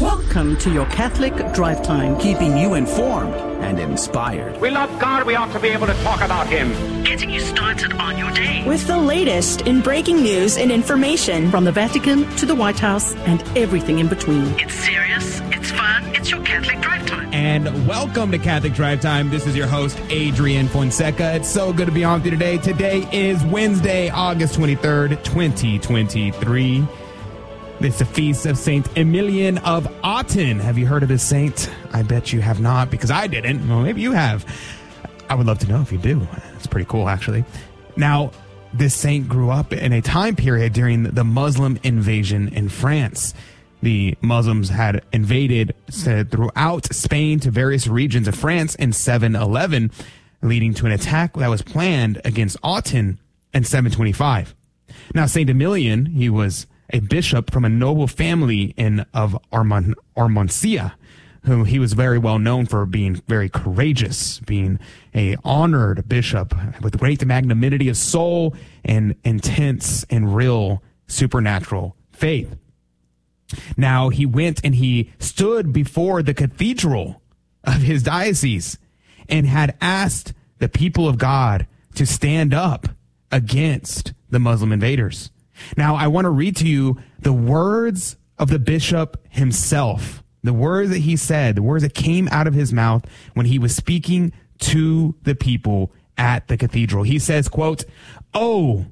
Welcome to your Catholic Drive Time, keeping you informed and inspired. We love God, we ought to be able to talk about Him. Getting you started on your day. With the latest in breaking news and information from the Vatican to the White House and everything in between. It's serious, it's fun, it's your Catholic Drive Time. And welcome to Catholic Drive Time. This is your host, Adrian Fonseca. It's so good to be on with you today. Today is Wednesday, August 23rd, 2023. It's the feast of Saint Emilian of Autun. Have you heard of this saint? I bet you have not because I didn't. Well, maybe you have. I would love to know if you do. It's pretty cool, actually. Now, this saint grew up in a time period during the Muslim invasion in France. The Muslims had invaded throughout Spain to various regions of France in 711, leading to an attack that was planned against Autun in 725. Now, Saint Emilian, he was a bishop from a noble family in of Armon, Armoncia, who he was very well known for being very courageous, being a honored bishop with great magnanimity of soul and intense and real supernatural faith. Now he went and he stood before the cathedral of his diocese and had asked the people of God to stand up against the Muslim invaders. Now, I want to read to you the words of the bishop himself, the words that he said, the words that came out of his mouth when he was speaking to the people at the cathedral. He says, quote, Oh,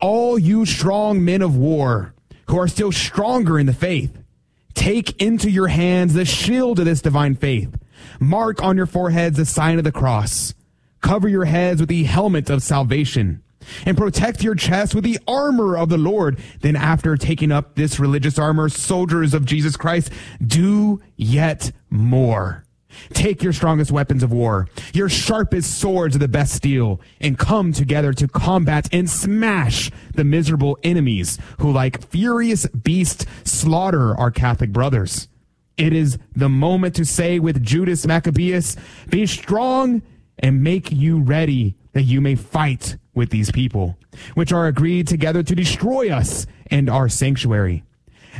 all you strong men of war who are still stronger in the faith, take into your hands the shield of this divine faith. Mark on your foreheads the sign of the cross. Cover your heads with the helmet of salvation and protect your chest with the armor of the Lord. Then after taking up this religious armor, soldiers of Jesus Christ, do yet more. Take your strongest weapons of war, your sharpest swords of the best steel, and come together to combat and smash the miserable enemies who like furious beasts slaughter our Catholic brothers. It is the moment to say with Judas Maccabeus, be strong and make you ready that you may fight with these people, which are agreed together to destroy us and our sanctuary.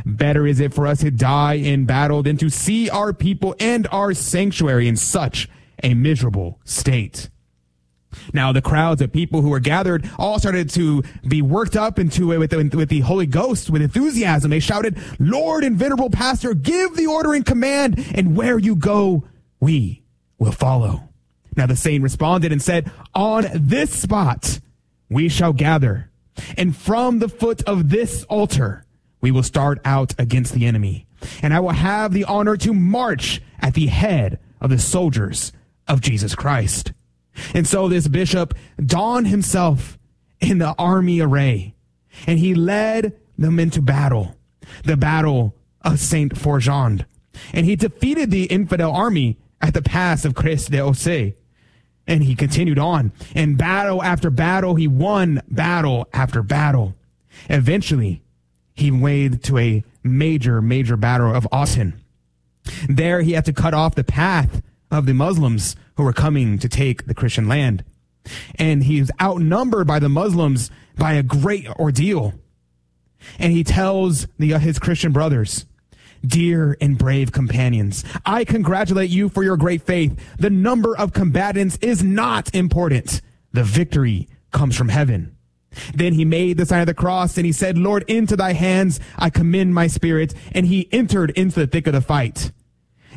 Better is it for us to die in battle than to see our people and our sanctuary in such a miserable state. Now, the crowds of people who were gathered all started to be worked up into it with the, with the Holy Ghost with enthusiasm. They shouted, Lord and venerable pastor, give the order and command, and where you go, we will follow. Now the saint responded and said, On this spot we shall gather, and from the foot of this altar we will start out against the enemy. And I will have the honor to march at the head of the soldiers of Jesus Christ. And so this bishop donned himself in the army array, and he led them into battle, the battle of Saint Forgend. And he defeated the infidel army at the pass of Crest de Ossé. And he continued on. In battle after battle, he won battle after battle. Eventually, he wade to a major, major battle of Autun. There, he had to cut off the path of the Muslims who were coming to take the Christian land. And he was outnumbered by the Muslims by a great ordeal. And he tells the, his Christian brothers, Dear and brave companions, I congratulate you for your great faith. The number of combatants is not important. The victory comes from heaven. Then he made the sign of the cross and he said, Lord, into thy hands I commend my spirit. And he entered into the thick of the fight.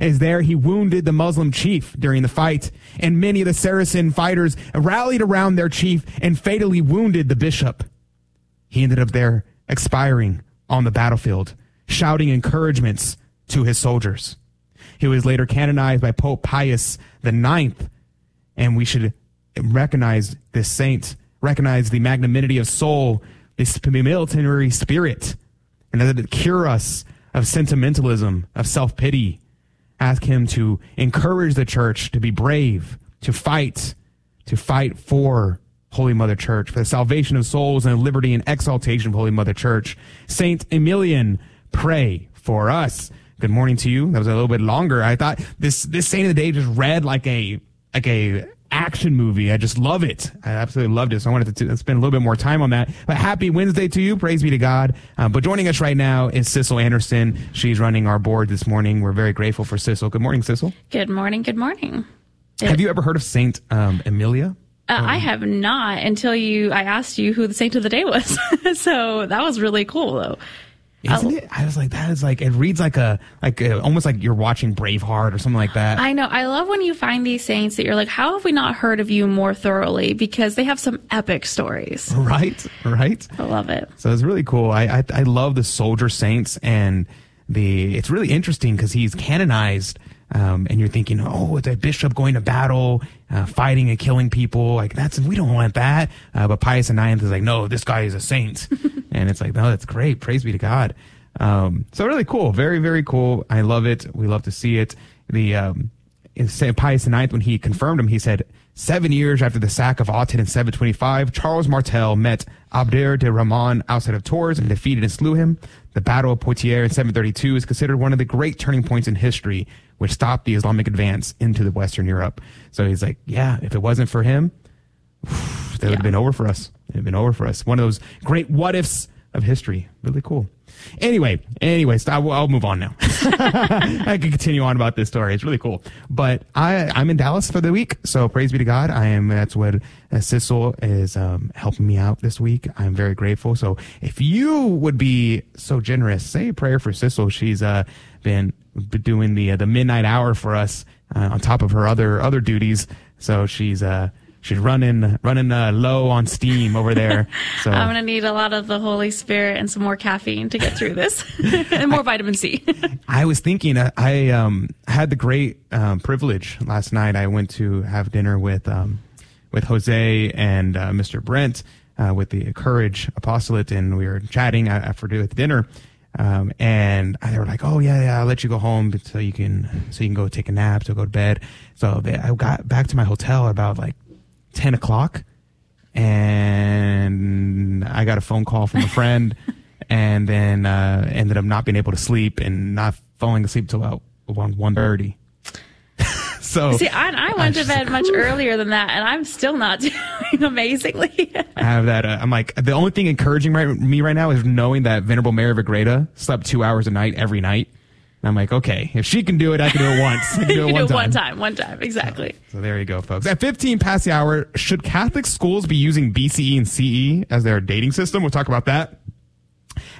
As there he wounded the Muslim chief during the fight, and many of the Saracen fighters rallied around their chief and fatally wounded the bishop. He ended up there expiring on the battlefield shouting encouragements to his soldiers. He was later canonized by Pope Pius IX, and we should recognize this saint, recognize the magnanimity of soul, this military spirit, and that it cure us of sentimentalism, of self pity. Ask him to encourage the church to be brave, to fight, to fight for Holy Mother Church, for the salvation of souls and liberty and exaltation of Holy Mother Church. Saint Emilian pray for us. Good morning to you. That was a little bit longer. I thought this this saint of the day just read like a like a action movie. I just love it. I absolutely loved it. So I wanted to spend a little bit more time on that. But happy Wednesday to you. Praise be to God. Uh, but joining us right now is Sissel Anderson. She's running our board this morning. We're very grateful for Sissel. Good morning, Sissel. Good morning. Good morning. Have you ever heard of Saint um, Emilia? Uh, I have not until you. I asked you who the saint of the day was. so that was really cool, though. Isn't oh. it? I was like, that is like it reads like a like a, almost like you're watching Braveheart or something like that. I know. I love when you find these saints that you're like, how have we not heard of you more thoroughly? Because they have some epic stories. Right, right. I love it. So it's really cool. I I, I love the soldier saints and the. It's really interesting because he's canonized. Um, and you're thinking, oh, it's a bishop going to battle, uh, fighting and killing people. Like that's we don't want that. Uh, but Pius IX is like, no, this guy is a saint, and it's like, no, that's great. Praise be to God. Um, so really cool, very very cool. I love it. We love to see it. The um. Pius IX, when he confirmed him, he said, seven years after the sack of Autun in 725, Charles Martel met Abder de Rahman outside of Tours and defeated and slew him. The Battle of Poitiers in 732 is considered one of the great turning points in history, which stopped the Islamic advance into the Western Europe. So he's like, yeah, if it wasn't for him, that would have been over for us. It would have been over for us. One of those great what ifs of history. Really cool. Anyway, anyways, I'll, I'll move on now. I can continue on about this story. It's really cool. But I, I'm in Dallas for the week, so praise be to God. I am. That's what uh, Sissel is um, helping me out this week. I'm very grateful. So if you would be so generous, say a prayer for Sissel. She's uh, been doing the uh, the midnight hour for us uh, on top of her other other duties. So she's uh she's running running uh, low on steam over there. So I'm gonna need a lot of the Holy Spirit and some more caffeine to get through this, and more vitamin C. I was thinking uh, I um, had the great um, privilege last night. I went to have dinner with um, with Jose and uh, Mr. Brent uh, with the Courage Apostolate, and we were chatting after the dinner. Um, and they were like, "Oh yeah, yeah, I'll let you go home so you can so you can go take a nap, so go to bed." So they, I got back to my hotel about like ten o'clock, and I got a phone call from a friend, and then uh, ended up not being able to sleep and not falling asleep until about one one thirty. so see, I, I went I to bed much earlier than that, and I'm still not doing amazingly. I have that. Uh, I'm like the only thing encouraging right, me right now is knowing that Venerable Mary of Agreda slept two hours a night every night. I'm like, okay, if she can do it, I can do it once. I can do it, one, do it time. one time. One time, exactly. So, so, there you go, folks. At 15 past the hour, should Catholic schools be using BCE and CE as their dating system? We'll talk about that.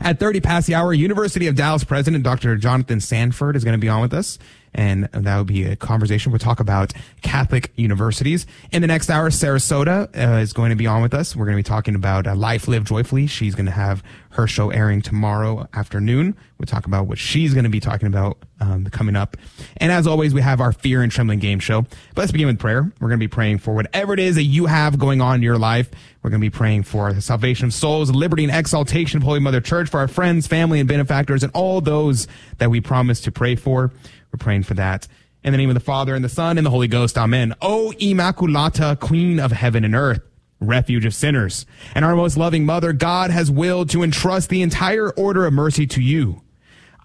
At 30 past the hour, University of Dallas President Dr. Jonathan Sanford is going to be on with us and that would be a conversation. We'll talk about Catholic universities. In the next hour, Sarasota uh, is going to be on with us. We're going to be talking about uh, Life Live Joyfully. She's going to have her show airing tomorrow afternoon. We'll talk about what she's going to be talking about um, coming up. And as always, we have our Fear and Trembling game show. But let's begin with prayer. We're going to be praying for whatever it is that you have going on in your life. We're going to be praying for the salvation of souls, liberty and exaltation of Holy Mother Church, for our friends, family, and benefactors, and all those that we promise to pray for. We're praying for that. In the name of the Father and the Son and the Holy Ghost. Amen. O Immaculata, Queen of heaven and earth, refuge of sinners, and our most loving mother, God has willed to entrust the entire order of mercy to you.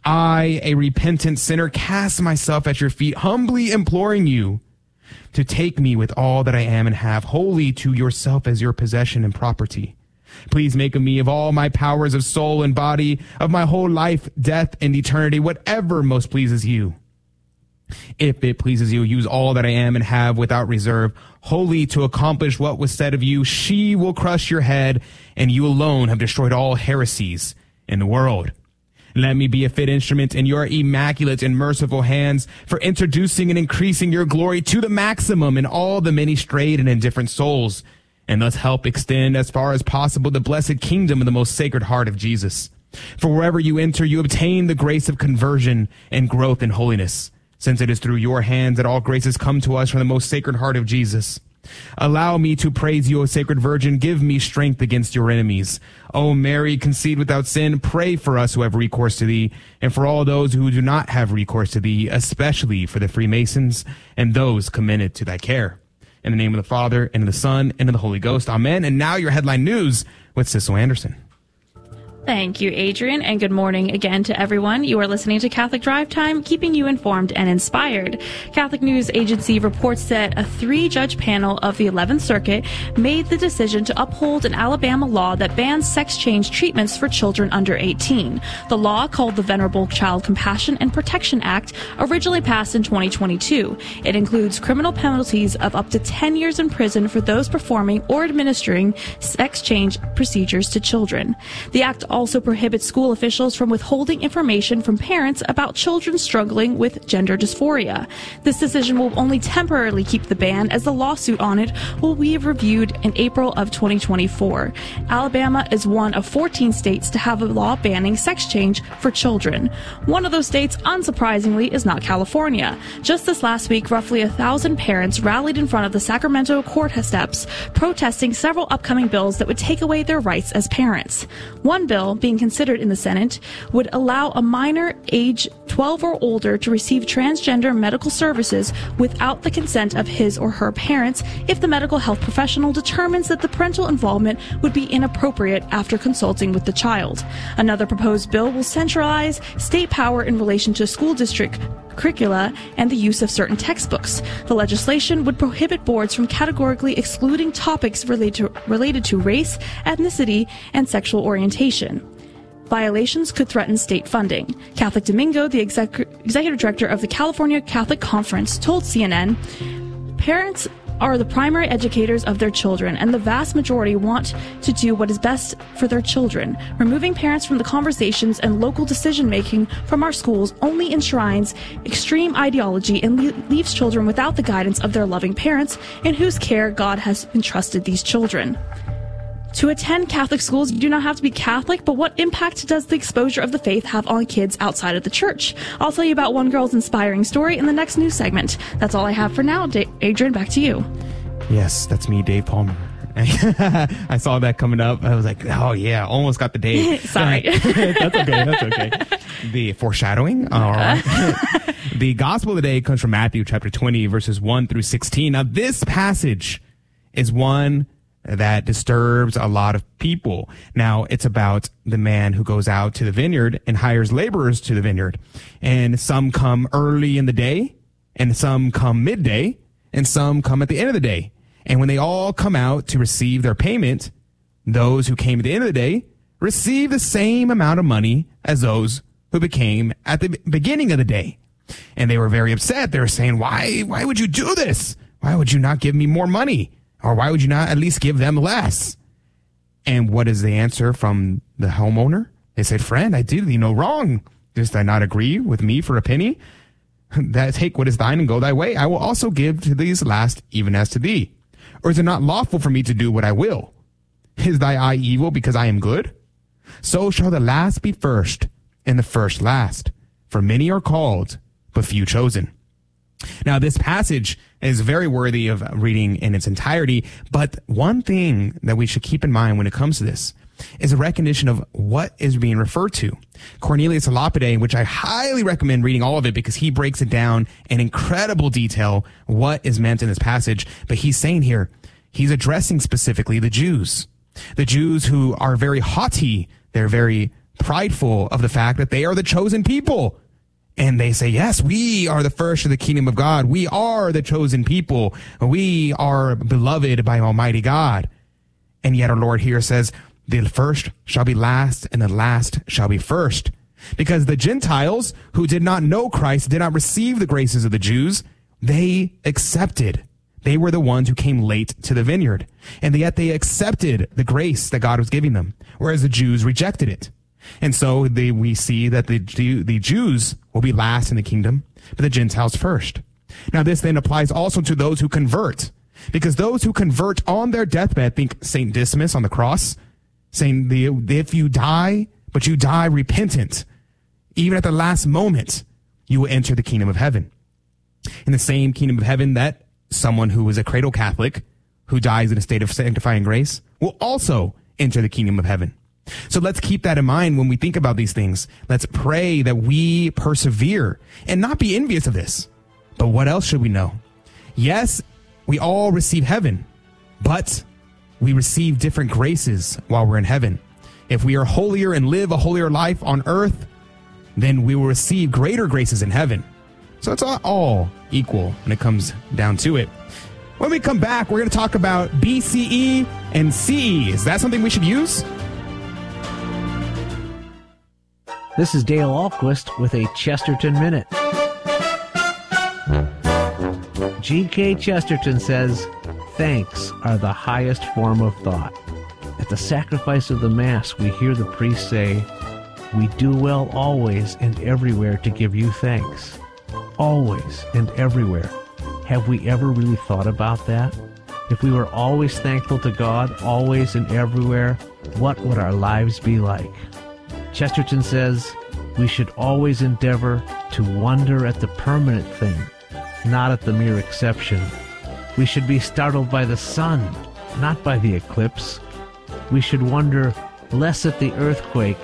I, a repentant sinner, cast myself at your feet, humbly imploring you to take me with all that I am and have wholly to yourself as your possession and property. Please make of me of all my powers of soul and body, of my whole life, death, and eternity, whatever most pleases you. If it pleases you, use all that I am and have without reserve, wholly to accomplish what was said of you. She will crush your head, and you alone have destroyed all heresies in the world. Let me be a fit instrument in your immaculate and merciful hands for introducing and increasing your glory to the maximum in all the many strayed and indifferent souls, and thus help extend as far as possible the blessed kingdom of the most sacred heart of Jesus. For wherever you enter, you obtain the grace of conversion and growth in holiness since it is through your hands that all graces come to us from the most sacred heart of Jesus. Allow me to praise you, O Sacred Virgin. Give me strength against your enemies. O Mary, conceived without sin, pray for us who have recourse to thee, and for all those who do not have recourse to thee, especially for the Freemasons and those committed to thy care. In the name of the Father, and of the Son, and of the Holy Ghost. Amen. And now your headline news with Sissel Anderson. Thank you, Adrian, and good morning again to everyone. You are listening to Catholic Drive Time, keeping you informed and inspired. Catholic News Agency reports that a three judge panel of the 11th Circuit made the decision to uphold an Alabama law that bans sex change treatments for children under 18. The law, called the Vulnerable Child Compassion and Protection Act, originally passed in 2022. It includes criminal penalties of up to 10 years in prison for those performing or administering sex change procedures to children. The act also prohibits school officials from withholding information from parents about children struggling with gender dysphoria. This decision will only temporarily keep the ban as the lawsuit on it will be reviewed in April of 2024. Alabama is one of 14 states to have a law banning sex change for children. One of those states, unsurprisingly, is not California. Just this last week, roughly a thousand parents rallied in front of the Sacramento court steps protesting several upcoming bills that would take away their rights as parents. One bill bill being considered in the Senate would allow a minor age 12 or older to receive transgender medical services without the consent of his or her parents if the medical health professional determines that the parental involvement would be inappropriate after consulting with the child. Another proposed bill will centralize state power in relation to school district curricula and the use of certain textbooks. The legislation would prohibit boards from categorically excluding topics related to, related to race, ethnicity, and sexual orientation. Violations could threaten state funding. Kathleen Domingo, the exec- executive director of the California Catholic Conference, told CNN parents are the primary educators of their children, and the vast majority want to do what is best for their children. Removing parents from the conversations and local decision making from our schools only enshrines extreme ideology and le- leaves children without the guidance of their loving parents in whose care God has entrusted these children. To attend Catholic schools, you do not have to be Catholic, but what impact does the exposure of the faith have on kids outside of the church? I'll tell you about one girl's inspiring story in the next news segment. That's all I have for now. Da- Adrian, back to you. Yes, that's me, Dave Palmer. I saw that coming up. I was like, oh yeah, almost got the date. Sorry. that's okay. That's okay. The foreshadowing. All right. the gospel of the day comes from Matthew chapter 20, verses 1 through 16. Now, this passage is one that disturbs a lot of people. Now, it's about the man who goes out to the vineyard and hires laborers to the vineyard. And some come early in the day, and some come midday, and some come at the end of the day. And when they all come out to receive their payment, those who came at the end of the day receive the same amount of money as those who became at the beginning of the day. And they were very upset. They were saying, why, why would you do this? Why would you not give me more money? Or why would you not at least give them less? And what is the answer from the homeowner? They said, friend, I did thee no wrong. Dost thou not agree with me for a penny? That take what is thine and go thy way. I will also give to these last even as to thee. Or is it not lawful for me to do what I will? Is thy eye evil because I am good? So shall the last be first and the first last. For many are called, but few chosen. Now, this passage is very worthy of reading in its entirety, but one thing that we should keep in mind when it comes to this is a recognition of what is being referred to. Cornelius Lapide, which I highly recommend reading all of it because he breaks it down in incredible detail what is meant in this passage. But he's saying here, he's addressing specifically the Jews. The Jews who are very haughty, they're very prideful of the fact that they are the chosen people. And they say, yes, we are the first of the kingdom of God. We are the chosen people. We are beloved by Almighty God. And yet our Lord here says, the first shall be last and the last shall be first. Because the Gentiles who did not know Christ, did not receive the graces of the Jews, they accepted. They were the ones who came late to the vineyard. And yet they accepted the grace that God was giving them, whereas the Jews rejected it. And so they, we see that the, the Jews will be last in the kingdom, but the Gentiles first. Now this then applies also to those who convert, because those who convert on their deathbed, think St. Dismas on the cross, saying the, if you die, but you die repentant, even at the last moment, you will enter the kingdom of heaven. In the same kingdom of heaven that someone who is a cradle Catholic, who dies in a state of sanctifying grace, will also enter the kingdom of heaven. So let's keep that in mind when we think about these things. Let's pray that we persevere and not be envious of this. But what else should we know? Yes, we all receive heaven, but we receive different graces while we're in heaven. if we are holier and live a holier life on earth, then we will receive greater graces in heaven. So it's not all equal when it comes down to it. When we come back, we're going to talk about BCE and CE. Is that something we should use? This is Dale Ahlquist with a Chesterton Minute. G.K. Chesterton says, Thanks are the highest form of thought. At the sacrifice of the Mass, we hear the priest say, We do well always and everywhere to give you thanks. Always and everywhere. Have we ever really thought about that? If we were always thankful to God, always and everywhere, what would our lives be like? Chesterton says, we should always endeavor to wonder at the permanent thing, not at the mere exception. We should be startled by the sun, not by the eclipse. We should wonder less at the earthquake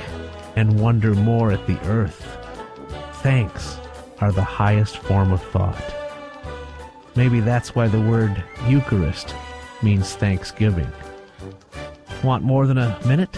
and wonder more at the earth. Thanks are the highest form of thought. Maybe that's why the word Eucharist means thanksgiving. Want more than a minute?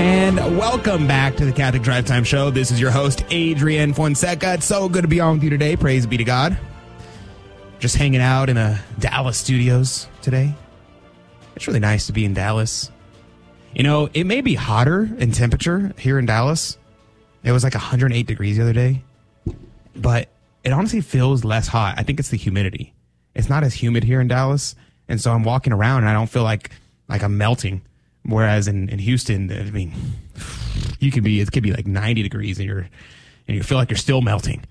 And welcome back to the Catholic Drive Time Show. This is your host, Adrian Fonseca. It's so good to be on with you today. Praise be to God. Just hanging out in the Dallas studios today. It's really nice to be in Dallas. You know, it may be hotter in temperature here in Dallas. It was like 108 degrees the other day, but it honestly feels less hot. I think it's the humidity. It's not as humid here in Dallas, and so I'm walking around and I don't feel like like I'm melting. Whereas in, in Houston, I mean, you could be it could be like 90 degrees and you're and you feel like you're still melting.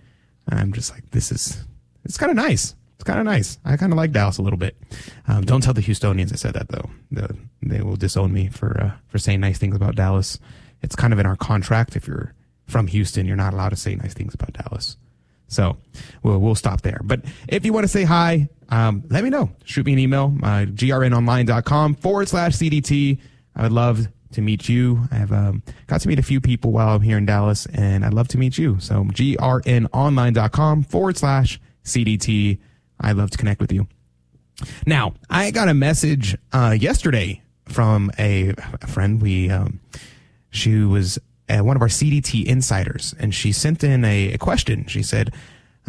I'm just like, this is it's kind of nice. It's kind of nice. I kind of like Dallas a little bit. Um, don't tell the Houstonians I said that though. The, they will disown me for uh, for saying nice things about Dallas. It's kind of in our contract. If you're from Houston, you're not allowed to say nice things about Dallas. So we'll, we'll stop there. But if you want to say hi, um, let me know. Shoot me an email, uh, grnonline.com forward slash CDT. I would love to meet you. I have um, got to meet a few people while I'm here in Dallas, and I'd love to meet you. So grnonline.com forward slash CDT. I'd love to connect with you. Now, I got a message uh, yesterday from a, a friend. We um, she was uh, one of our CDT insiders, and she sent in a, a question. She said,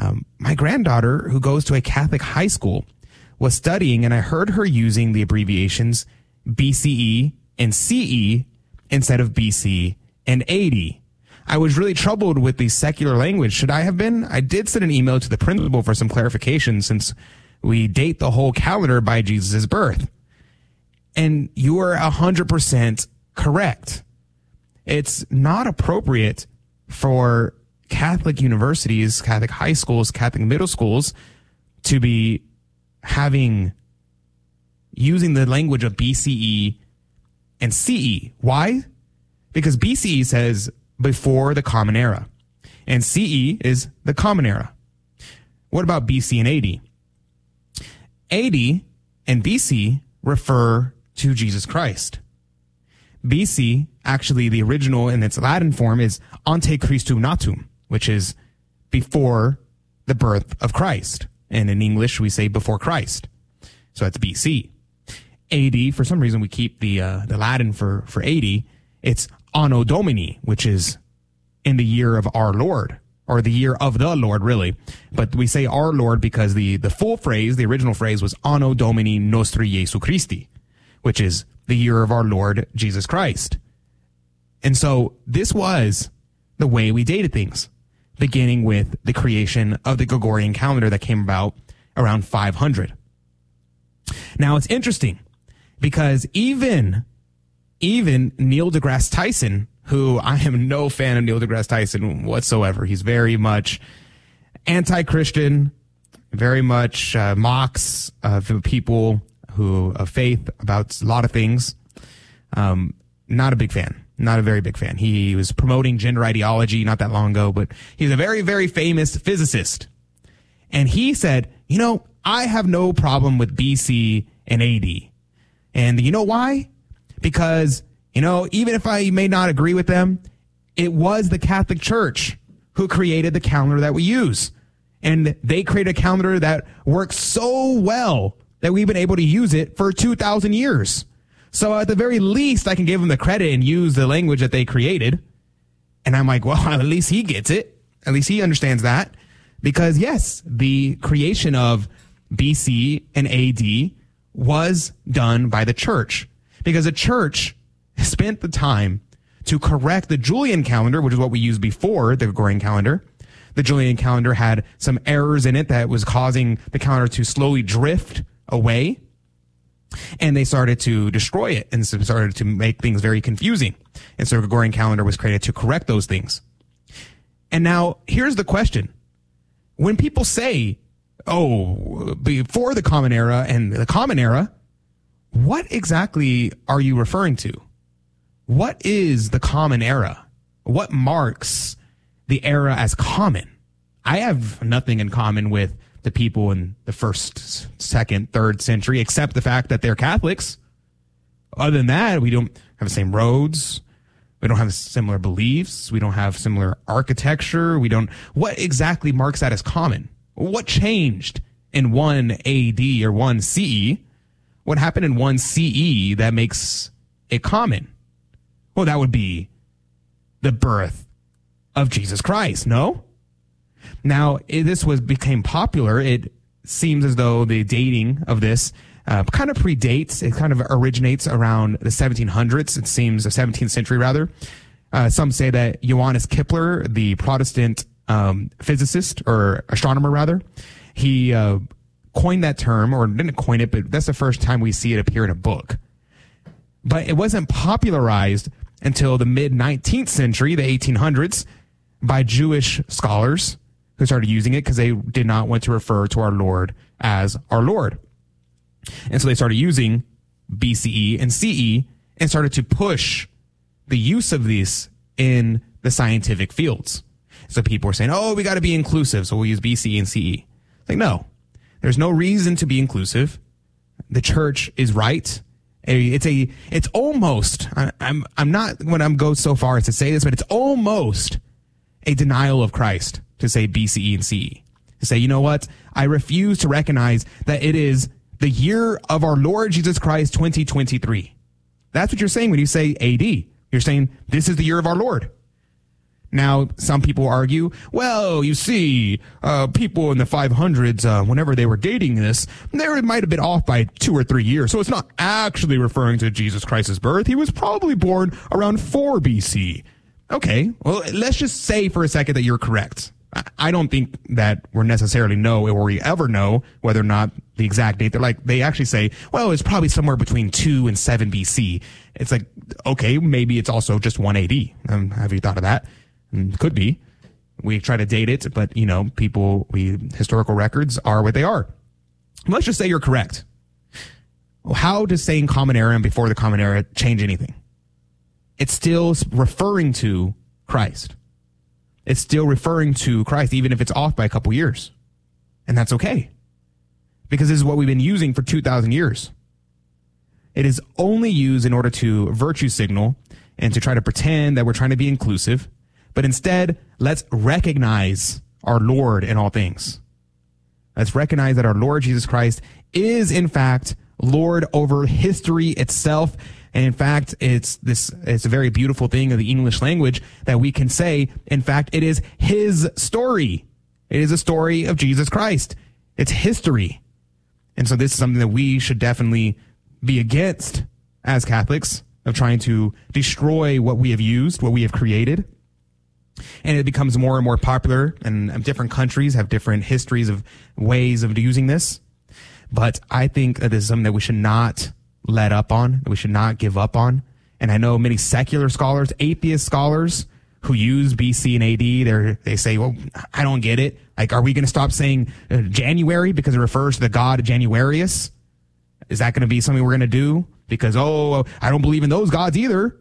um, "My granddaughter, who goes to a Catholic high school, was studying, and I heard her using the abbreviations BCE and CE instead of BC and AD. I was really troubled with the secular language. Should I have been? I did send an email to the principal for some clarification since we date the whole calendar by Jesus' birth. And you are 100% correct. It's not appropriate for Catholic universities, Catholic high schools, Catholic middle schools to be having using the language of BCE and CE. Why? Because BCE says before the Common Era, and CE is the Common Era. What about BC and AD? AD and BC refer to Jesus Christ. BC, actually, the original in its Latin form is ante Christum natum, which is before the birth of Christ. And in English, we say before Christ. So that's BC. AD, for some reason, we keep the, uh, the Latin for, for AD. It's Anno Domini, which is in the year of our Lord, or the year of the Lord, really. But we say our Lord because the, the full phrase, the original phrase was Anno Domini Nostri Jesu Christi, which is the year of our Lord Jesus Christ. And so this was the way we dated things, beginning with the creation of the Gregorian calendar that came about around 500. Now it's interesting because even, even Neil deGrasse Tyson, who I am no fan of Neil deGrasse Tyson whatsoever. He's very much anti-Christian, very much uh, mocks uh, people who of faith about a lot of things. Um, not a big fan. Not a very big fan. He was promoting gender ideology not that long ago, but he's a very, very famous physicist. And he said, you know, I have no problem with BC and AD. And you know why? Because, you know, even if I may not agree with them, it was the Catholic Church who created the calendar that we use. And they created a calendar that works so well that we've been able to use it for 2,000 years. So at the very least, I can give them the credit and use the language that they created. And I'm like, well, at least he gets it. At least he understands that. Because yes, the creation of BC and AD was done by the church. Because the church spent the time to correct the Julian calendar, which is what we used before the Gregorian calendar. The Julian calendar had some errors in it that was causing the calendar to slowly drift away. And they started to destroy it and started to make things very confusing. And so Gregorian calendar was created to correct those things. And now here's the question. When people say, oh, before the common era and the common era, what exactly are you referring to? What is the common era? What marks the era as common? I have nothing in common with the people in the first, second, third century, except the fact that they're Catholics. Other than that, we don't have the same roads. We don't have similar beliefs. We don't have similar architecture. We don't, what exactly marks that as common? What changed in 1 AD or 1 CE? What happened in 1 CE that makes it common? Well, that would be the birth of Jesus Christ, no? Now, this was became popular. It seems as though the dating of this uh, kind of predates. It kind of originates around the 1700s. It seems the 17th century rather. Uh, some say that Johannes Kepler, the Protestant um, physicist or astronomer rather, he uh, coined that term or didn't coin it, but that's the first time we see it appear in a book. But it wasn't popularized until the mid 19th century, the 1800s, by Jewish scholars who started using it because they did not want to refer to our Lord as our Lord. And so they started using BCE and CE and started to push the use of these in the scientific fields. So people were saying, oh, we got to be inclusive. So we'll use BC and CE. It's Like, no, there's no reason to be inclusive. The church is right. It's a, it's almost, I, I'm, I'm not going to go so far as to say this, but it's almost a denial of Christ to say BCE and CE. To say, you know what? I refuse to recognize that it is the year of our Lord Jesus Christ 2023. That's what you're saying when you say AD. You're saying this is the year of our Lord. Now, some people argue, well, you see, uh, people in the 500s, uh, whenever they were dating this, they might have been off by two or three years. So it's not actually referring to Jesus Christ's birth. He was probably born around 4 BC. Okay, well, let's just say for a second that you're correct. I don't think that we're necessarily know or we ever know whether or not the exact date. They're like, they actually say, well, it's probably somewhere between 2 and 7 BC. It's like, okay, maybe it's also just 180. Um, have you thought of that? Mm, could be. We try to date it, but you know, people, we, historical records are what they are. Let's just say you're correct. How does saying common era and before the common era change anything? It's still referring to Christ. It's still referring to Christ, even if it's off by a couple years. And that's okay. Because this is what we've been using for 2,000 years. It is only used in order to virtue signal and to try to pretend that we're trying to be inclusive but instead, let's recognize our Lord in all things. Let's recognize that our Lord Jesus Christ is in fact Lord over history itself. And in fact, it's this, it's a very beautiful thing of the English language that we can say, in fact, it is his story. It is a story of Jesus Christ. It's history. And so this is something that we should definitely be against as Catholics of trying to destroy what we have used, what we have created and it becomes more and more popular and different countries have different histories of ways of using this but i think that this is something that we should not let up on that we should not give up on and i know many secular scholars atheist scholars who use bc and ad they they say well i don't get it like are we going to stop saying uh, january because it refers to the god januarius Is that going to be something we're going to do? Because, oh, I don't believe in those gods either.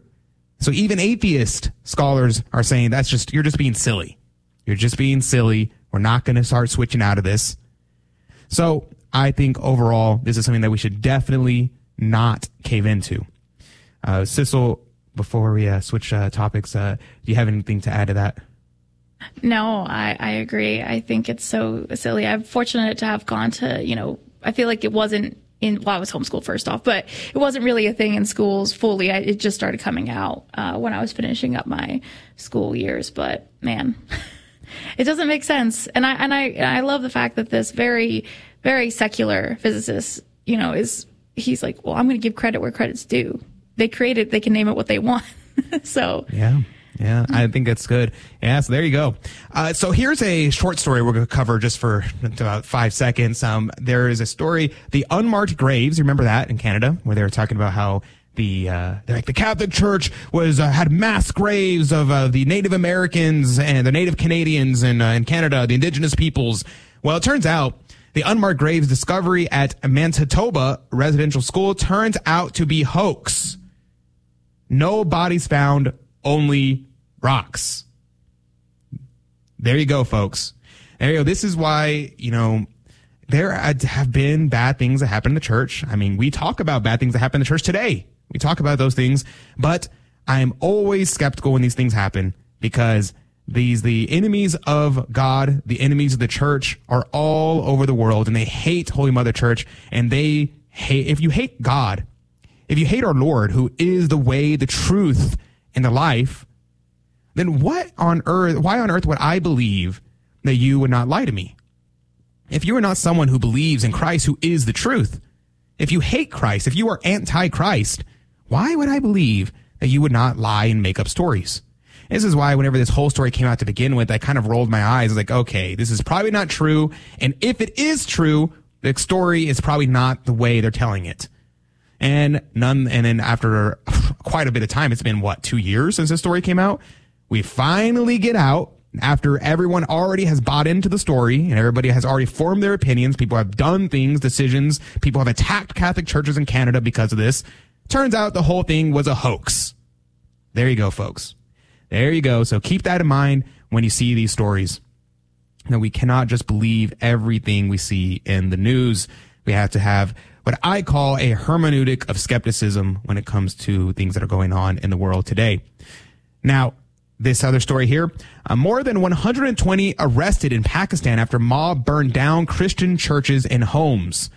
So even atheist scholars are saying that's just, you're just being silly. You're just being silly. We're not going to start switching out of this. So I think overall, this is something that we should definitely not cave into. Uh, Sissel, before we uh, switch uh, topics, uh, do you have anything to add to that? No, I, I agree. I think it's so silly. I'm fortunate to have gone to, you know, I feel like it wasn't in, well, I was homeschooled first off, but it wasn't really a thing in schools fully. I, it just started coming out uh, when I was finishing up my school years. But man, it doesn't make sense. And I and I and I love the fact that this very very secular physicist, you know, is he's like, well, I'm going to give credit where credit's due. They created, they can name it what they want. so yeah. Yeah, I think that's good. Yeah, so there you go. Uh, so here's a short story we're going to cover just for about five seconds. Um, there is a story, the unmarked graves. Remember that in Canada, where they were talking about how the uh, like the Catholic Church was uh, had mass graves of uh, the Native Americans and the Native Canadians in uh, in Canada, the Indigenous peoples. Well, it turns out the unmarked graves discovery at Manitoba Residential School turns out to be hoax. No bodies found, only rocks. There you go, folks. There you go. This is why, you know, there have been bad things that happen in the church. I mean, we talk about bad things that happen in the church today. We talk about those things, but I'm always skeptical when these things happen because these, the enemies of God, the enemies of the church are all over the world and they hate Holy Mother Church and they hate, if you hate God, if you hate our Lord, who is the way, the truth, and the life, then what on earth, why on earth would I believe that you would not lie to me? If you are not someone who believes in Christ, who is the truth, if you hate Christ, if you are anti-Christ, why would I believe that you would not lie and make up stories? This is why whenever this whole story came out to begin with, I kind of rolled my eyes. I was like, okay, this is probably not true. And if it is true, the story is probably not the way they're telling it and none. And then after quite a bit of time, it's been what two years since this story came out. We finally get out after everyone already has bought into the story and everybody has already formed their opinions. People have done things, decisions. People have attacked Catholic churches in Canada because of this. Turns out the whole thing was a hoax. There you go, folks. There you go. So keep that in mind when you see these stories. That we cannot just believe everything we see in the news. We have to have what I call a hermeneutic of skepticism when it comes to things that are going on in the world today. Now, this other story here. Uh, more than 120 arrested in Pakistan after mob burned down Christian churches and homes.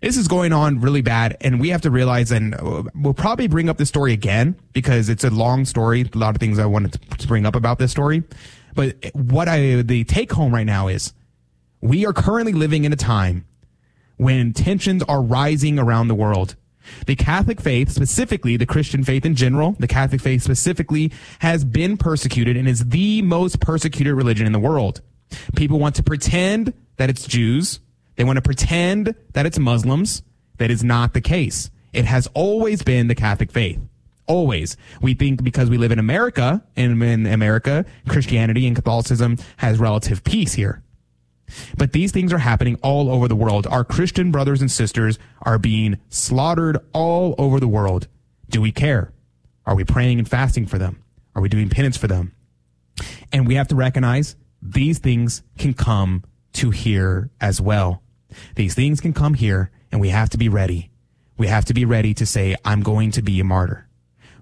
This is going on really bad, and we have to realize, and we'll probably bring up this story again because it's a long story. A lot of things I wanted to bring up about this story. But what I, the take home right now is we are currently living in a time when tensions are rising around the world. The Catholic faith, specifically the Christian faith in general, the Catholic faith specifically, has been persecuted and is the most persecuted religion in the world. People want to pretend that it's Jews. They want to pretend that it's Muslims. That is not the case. It has always been the Catholic faith. Always. We think because we live in America, and in America, Christianity and Catholicism has relative peace here. But these things are happening all over the world. Our Christian brothers and sisters are being slaughtered all over the world. Do we care? Are we praying and fasting for them? Are we doing penance for them? And we have to recognize these things can come to here as well. These things can come here and we have to be ready. We have to be ready to say, I'm going to be a martyr.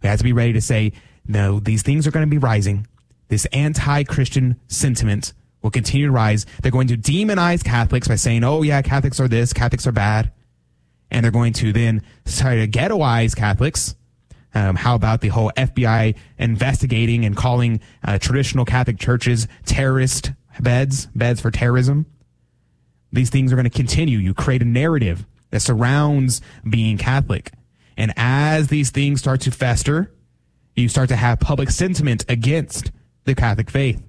We have to be ready to say, no, these things are going to be rising. This anti-Christian sentiment will continue to rise. They're going to demonize Catholics by saying, oh, yeah, Catholics are this, Catholics are bad. And they're going to then try to ghettoize Catholics. Um, how about the whole FBI investigating and calling uh, traditional Catholic churches terrorist beds, beds for terrorism? These things are going to continue. You create a narrative that surrounds being Catholic. And as these things start to fester, you start to have public sentiment against the Catholic faith.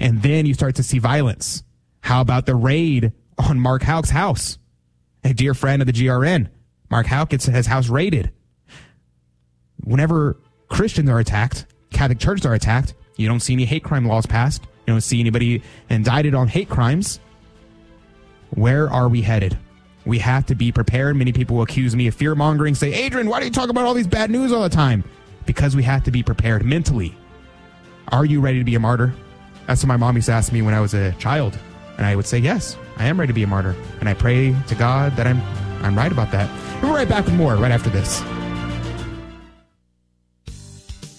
And then you start to see violence. How about the raid on Mark Houck's house? A dear friend of the GRN. Mark Houck gets his house raided. Whenever Christians are attacked, Catholic churches are attacked, you don't see any hate crime laws passed. You don't see anybody indicted on hate crimes. Where are we headed? We have to be prepared. Many people accuse me of fear mongering, say, Adrian, why do you talk about all these bad news all the time? Because we have to be prepared mentally. Are you ready to be a martyr? That's what my mom used to ask me when I was a child. And I would say, yes, I am ready to be a martyr. And I pray to God that I'm, I'm right about that. And We'll be right back with more right after this.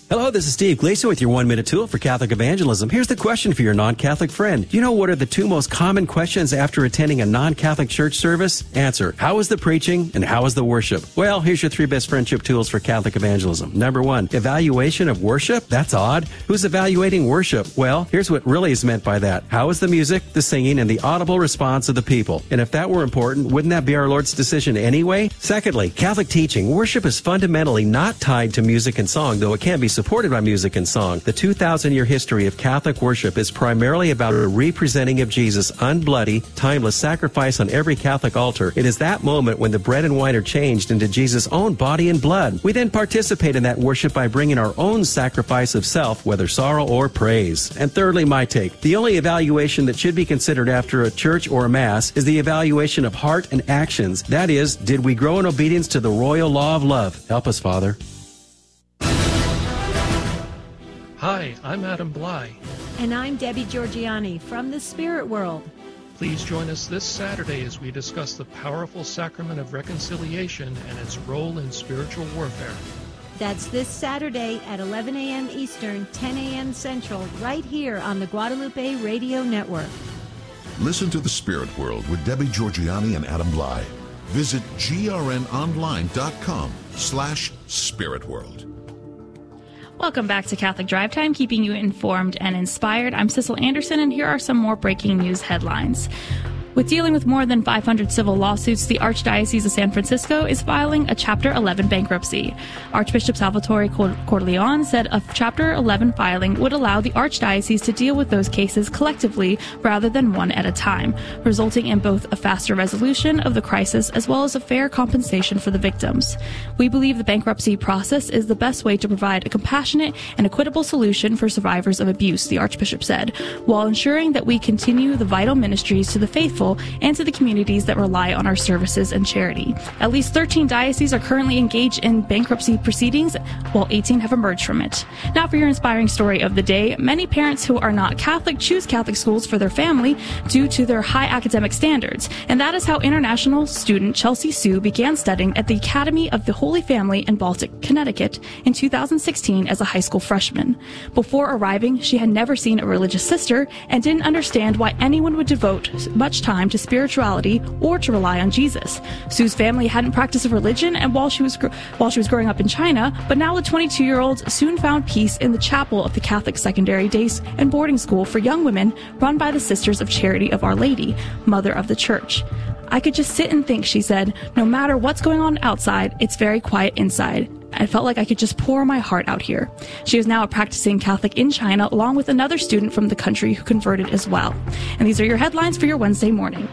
Hello, this is Steve Gleason with your one minute tool for Catholic evangelism. Here's the question for your non Catholic friend. Do you know what are the two most common questions after attending a non Catholic church service? Answer How was the preaching and how was the worship? Well, here's your three best friendship tools for Catholic evangelism. Number one, evaluation of worship? That's odd. Who's evaluating worship? Well, here's what really is meant by that. How is the music, the singing, and the audible response of the people? And if that were important, wouldn't that be our Lord's decision anyway? Secondly, Catholic teaching. Worship is fundamentally not tied to music and song, though it can be supported by music and song. The 2,000 year history of Catholic worship is primarily about a representing of Jesus' unbloody, timeless sacrifice on every Catholic altar. It is that moment when the bread and wine are changed into Jesus' own body and blood. We then participate in that worship by bringing our own sacrifice of self, whether sorrow or praise. And thirdly, my take. The only evaluation that should be considered after a church or a mass is the evaluation of heart and actions. That is, did we grow in obedience to the royal law of love? Help us, Father. Hi, I'm Adam Blai. And I'm Debbie Georgianni from the Spirit World. Please join us this Saturday as we discuss the powerful sacrament of reconciliation and its role in spiritual warfare. That's this Saturday at 11 a.m. Eastern, 10 a.m. Central, right here on the Guadalupe Radio Network. Listen to the Spirit World with Debbie Georgianni and Adam Blai. Visit grnonline.com slash spiritworld. Welcome back to Catholic Drive Time, keeping you informed and inspired. I'm Sissel Anderson, and here are some more breaking news headlines. With dealing with more than 500 civil lawsuits, the Archdiocese of San Francisco is filing a Chapter 11 bankruptcy. Archbishop Salvatore Cordileone said a Chapter 11 filing would allow the Archdiocese to deal with those cases collectively rather than one at a time, resulting in both a faster resolution of the crisis as well as a fair compensation for the victims. We believe the bankruptcy process is the best way to provide a compassionate and equitable solution for survivors of abuse, the Archbishop said, while ensuring that we continue the vital ministries to the faithful and to the communities that rely on our services and charity. At least 13 dioceses are currently engaged in bankruptcy proceedings, while 18 have emerged from it. Now, for your inspiring story of the day, many parents who are not Catholic choose Catholic schools for their family due to their high academic standards, and that is how international student Chelsea Sue began studying at the Academy of the Holy Family in Baltic, Connecticut in 2016 as a high school freshman. Before arriving, she had never seen a religious sister and didn't understand why anyone would devote much time time to spirituality or to rely on Jesus. Sue's family hadn't practiced a religion and while she was while she was growing up in China, but now the 22-year-old soon found peace in the chapel of the Catholic Secondary Days and Boarding School for Young Women run by the Sisters of Charity of Our Lady, Mother of the Church. I could just sit and think, she said. No matter what's going on outside, it's very quiet inside. I felt like I could just pour my heart out here. She is now a practicing Catholic in China, along with another student from the country who converted as well. And these are your headlines for your Wednesday morning.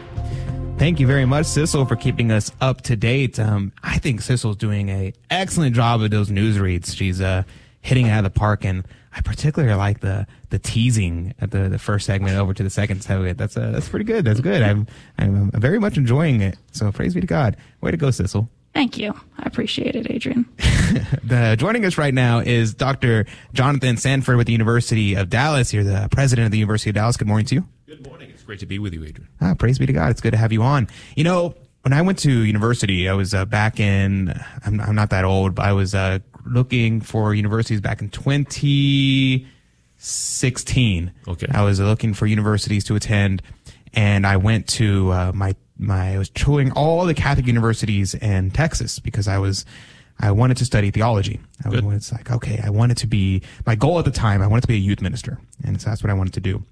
Thank you very much, Sissel, for keeping us up to date. Um, I think Sissel's doing an excellent job of those news reads. She's uh, hitting out of the park, and I particularly like the the teasing at the, the first segment over to the second segment. That's uh, that's pretty good. That's good. I'm I'm very much enjoying it. So praise be to God. Way to go, Sissel. Thank you. I appreciate it, Adrian. the, joining us right now is Dr. Jonathan Sanford with the University of Dallas. You're the president of the University of Dallas. Good morning to you. Good morning. It's great to be with you, Adrian. Ah, praise be to God. It's good to have you on. You know, when I went to university, I was uh, back in, I'm, I'm, not that old, but I was uh, looking for universities back in 2016. Okay. I was looking for universities to attend, and I went to uh, my my I was touring all the Catholic universities in Texas because I was I wanted to study theology. I was, like okay, I wanted to be my goal at the time. I wanted to be a youth minister, and so that's what I wanted to do.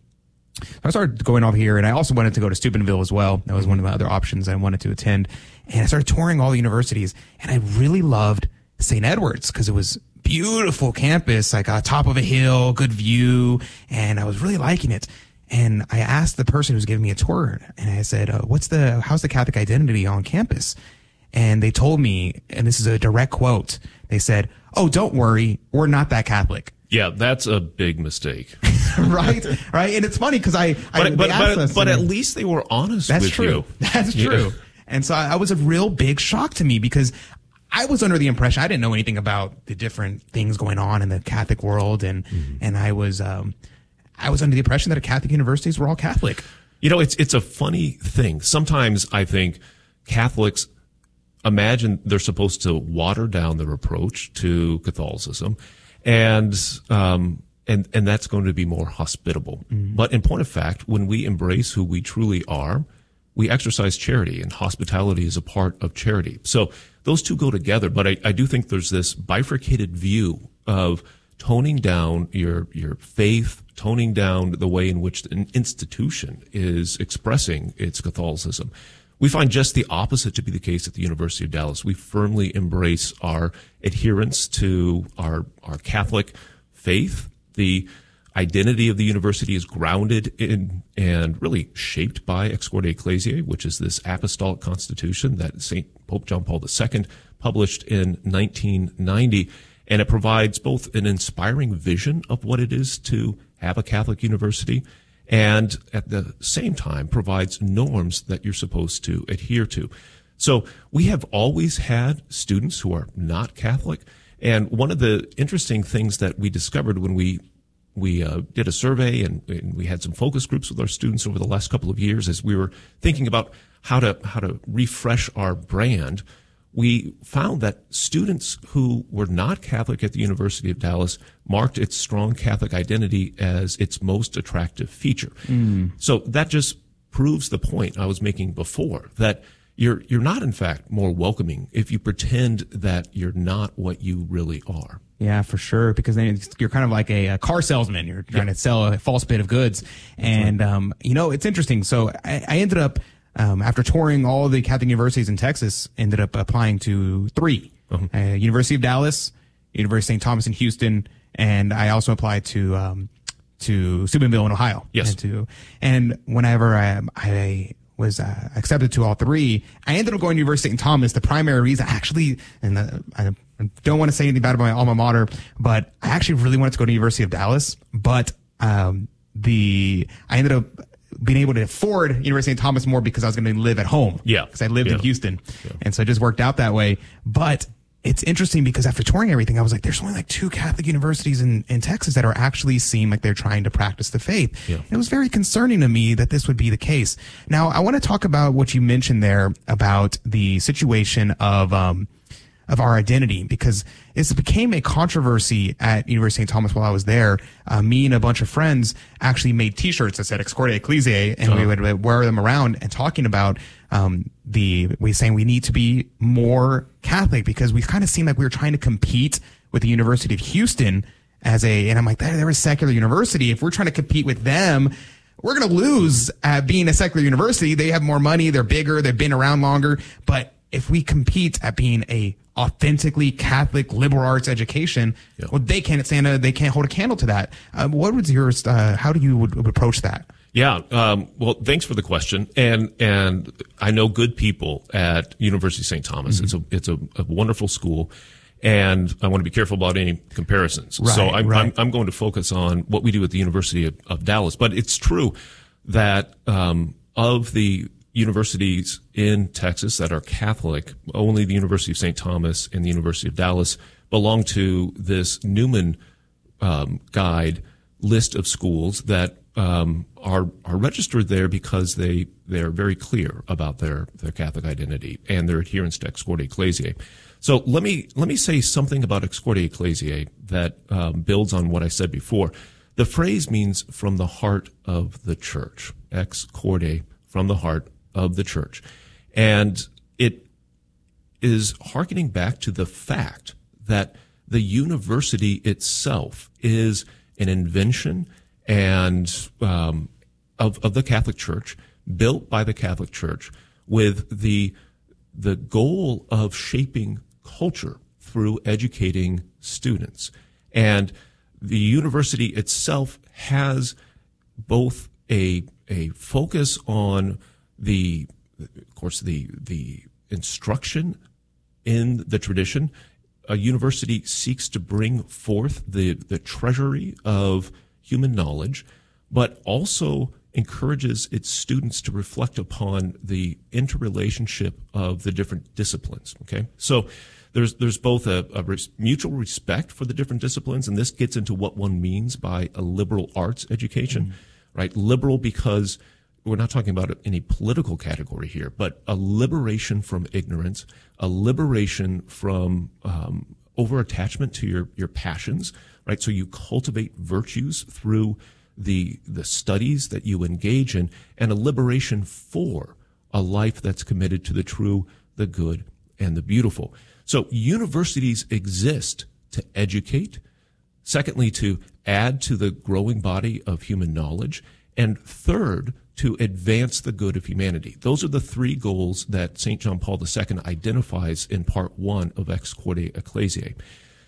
So I started going over here, and I also wanted to go to Steubenville as well. That was one of my other options I wanted to attend. And I started touring all the universities, and I really loved St. Edward's because it was beautiful campus, like on top of a hill, good view, and I was really liking it. And I asked the person who's giving me a tour, and I said, uh, "What's the how's the Catholic identity on campus?" And they told me, and this is a direct quote. They said, "Oh, don't worry, we're not that Catholic." Yeah, that's a big mistake. right, right, and it's funny because I, but I, but but, us, but at least they were honest. That's with true. You. That's true. And so I, I was a real big shock to me because I was under the impression I didn't know anything about the different things going on in the Catholic world, and and I was um, I was under the impression that Catholic universities were all Catholic. You know, it's it's a funny thing. Sometimes I think Catholics imagine they're supposed to water down their approach to Catholicism, and um, and and that's going to be more hospitable. But in point of fact, when we embrace who we truly are, we exercise charity, and hospitality is a part of charity. So those two go together. But I, I do think there's this bifurcated view of toning down your your faith, toning down the way in which an institution is expressing its Catholicism. We find just the opposite to be the case at the University of Dallas. We firmly embrace our adherence to our our Catholic faith. The identity of the university is grounded in and really shaped by Ex Corde Ecclesiae, which is this apostolic constitution that St. Pope John Paul II published in 1990. And it provides both an inspiring vision of what it is to have a Catholic university and at the same time provides norms that you're supposed to adhere to. So we have always had students who are not Catholic. And one of the interesting things that we discovered when we we uh, did a survey and, and we had some focus groups with our students over the last couple of years as we were thinking about how to how to refresh our brand. We found that students who were not Catholic at the University of Dallas marked its strong Catholic identity as its most attractive feature. So that just proves the point I was making before that you're you're not in fact more welcoming if you pretend that you're not what you really are. Yeah, for sure. Because then you're kind of like a, a car salesman. You're trying to sell a false bit of goods. and, um, you know, it's interesting. So I, I ended up, um, after touring all the Catholic universities in Texas, ended up applying to 3 uh, University of Dallas, University of St. Thomas in Houston, and I also applied to, um, to Steubenville in Ohio. Yes. And to, and whenever I, I was uh, accepted to all three, I ended up going to University of St. Thomas. The primary reason, actually, and the, I don't want to say anything bad about my alma mater, but I actually really wanted to go to University of Dallas. But um, the I ended up being able to afford University of St. Thomas more because I was going to live at home. Yeah. because I lived in Yeah. Houston, and so it just worked out that way. But it's interesting because after touring everything, I was like, there's only like two Catholic universities in, in Texas that are actually seem like they're trying to practice the faith. And it was very concerning to me that this would be the case. Now, I want to talk about what you mentioned there about the situation of, um, of our identity because it became a controversy at University of St. Thomas while I was there. Uh, me and a bunch of friends actually made T-shirts that said "Ex Corde Ecclesiae," and we Uh-huh. would wear them around and talking about um, the we saying we need to be more Catholic because we kind of seemed like we were trying to compete with the University of Houston as a, and I'm like, they're, they're a secular university. If we're trying to compete with them, we're going to lose at being a secular university. They have more money. They're bigger. They've been around longer. But if we compete at being a authentically Catholic liberal arts education, well, they can't stand a, they can't hold a candle to that. Uh, what was yours? Uh, how do you would, would approach that? Yeah. Um, well, thanks for the question. And and I know good people at University of St. Thomas. It's a it's a, a wonderful school, and I want to be careful about any comparisons. so I'm, right. I'm I'm going to focus on what we do at the University of, of Dallas. But it's true that um, of the universities in Texas that are Catholic, only the University of St. Thomas and the University of Dallas belong to this Newman um, guide list of schools that um, are are registered there because they they are very clear about their their Catholic identity and their adherence to Ex Corde Ecclesiae. So let me let me say something about Ex Corde Ecclesiae that um, builds on what I said before. The phrase means from the heart of the church. Ex Corde, from the heart of the church, and it is hearkening back to the fact that the university itself is an invention and um, of of the Catholic Church, built by the Catholic Church, with the the goal of shaping culture through educating students, and the university itself has both a a focus on the of course the the instruction in the tradition a university seeks to bring forth the the treasury of human knowledge but also encourages its students to reflect upon the interrelationship of the different disciplines. Okay, so there's there's both a, a res- mutual respect for the different disciplines, and this gets into what one means by a liberal arts education, mm-hmm. right? Liberal because we're not talking about any political category here, but a liberation from ignorance, a liberation from um, over attachment to your your passions, right? So you cultivate virtues through the the studies that you engage in, and a liberation for a life that's committed to the true, the good, and the beautiful. So universities exist to educate. Secondly, to add to the growing body of human knowledge. And third, to advance the good of humanity. Those are the three goals that St. John Paul II identifies in part one of Ex Corde Ecclesiae.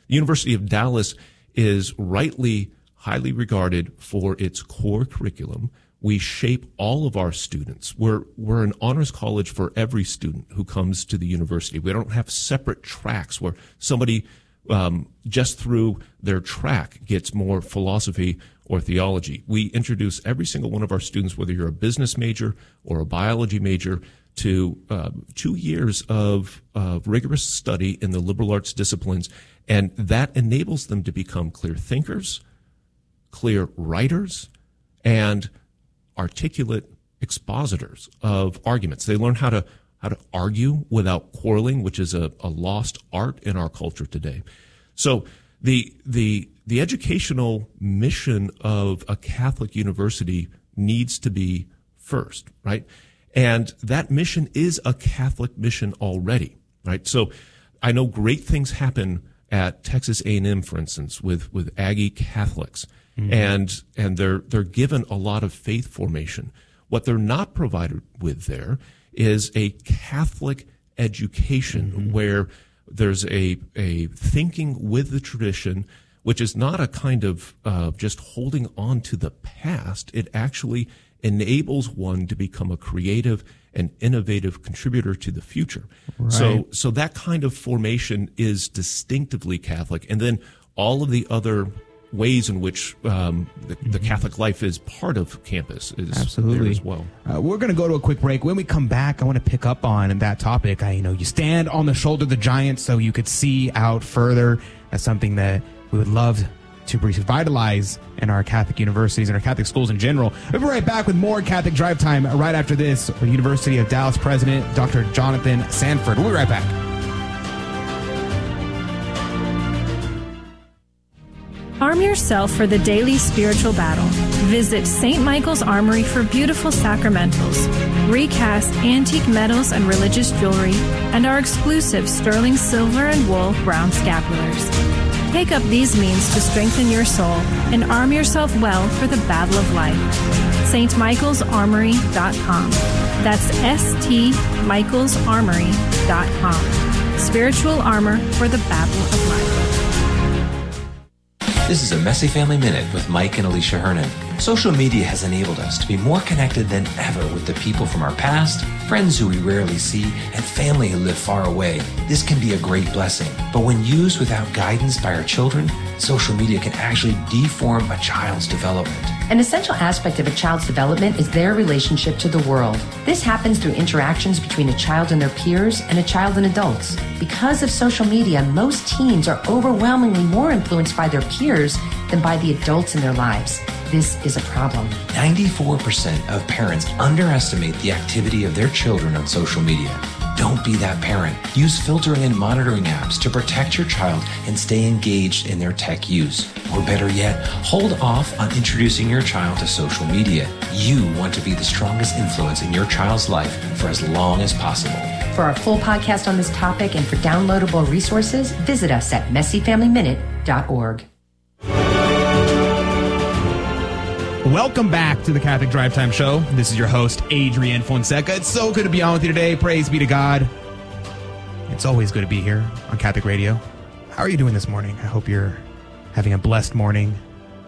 The University of Dallas is rightly highly regarded for its core curriculum. We shape all of our students. We're, we're an honors college for every student who comes to the university. We don't have separate tracks where somebody um, just through their track gets more philosophy or theology. We introduce every single one of our students, whether you're a business major or a biology major, to uh, two years of uh, rigorous study in the liberal arts disciplines, and that enables them to become clear thinkers, clear writers and articulate expositors of arguments. They learn how to how to argue without quarreling, which is a, a lost art in our culture today. So the the the educational mission of a Catholic university needs to be first, right? And that mission is a Catholic mission already, right? So I know great things happen at Texas A&M, for instance, with, with Aggie Catholics mm-hmm. and and they're they're given a lot of faith formation. What they're not provided with there is a Catholic education mm-hmm. where there's a a thinking with the tradition, which is not a kind of uh, just holding on to the past. It actually enables one to become a creative and innovative contributor to the future. Right. So so that kind of formation is distinctively Catholic, and then all of the other ways in which um, the, the, mm-hmm. Catholic life is part of campus is absolutely as well. Uh, we're going to go to a quick break. When we come back, I want to pick up on that topic. I, you know, you stand on the shoulder of the giant so you could see out further. That's something that we would love to revitalize in our Catholic universities and our Catholic schools in general. We'll be right back with more Catholic Drive Time right after this. The University of Dallas President Dr. Jonathan Sanford. We'll be right back. Arm yourself for the daily spiritual battle. Visit St. Michael's Armory for beautiful sacramentals, recast antique medals and religious jewelry, and our exclusive sterling silver and wool brown scapulars. Take up these means to strengthen your soul and arm yourself well for the battle of life. stmichaelsarmory.com. That's stmichaelsarmory.com. Spiritual armor for the battle of life. This is a Messy Family Minute with Mike and Alicia Hernon. Social media has enabled us to be more connected than ever with the people from our past, friends who we rarely see, and family who live far away. This can be a great blessing, but when used without guidance by our children, social media can actually deform a child's development. An essential aspect of a child's development is their relationship to the world. This happens through interactions between a child and their peers and a child and adults. Because of social media, most teens are overwhelmingly more influenced by their peers than by the adults in their lives. This is a problem. 94% of parents underestimate the activity of their children on social media. Don't be that parent. Use filtering and monitoring apps to protect your child and stay engaged in their tech use. Or better yet, hold off on introducing your child to social media. You want to be the strongest influence in your child's life for as long as possible. For our full podcast on this topic and for downloadable resources, visit us at messyfamilyminute.org. Welcome back to the Catholic Drive Time Show. This is your host, Adrian Fonseca. It's so good to be on with you today. Praise be to God. It's always good to be here on Catholic Radio. How are you doing this morning? I hope you're having a blessed morning.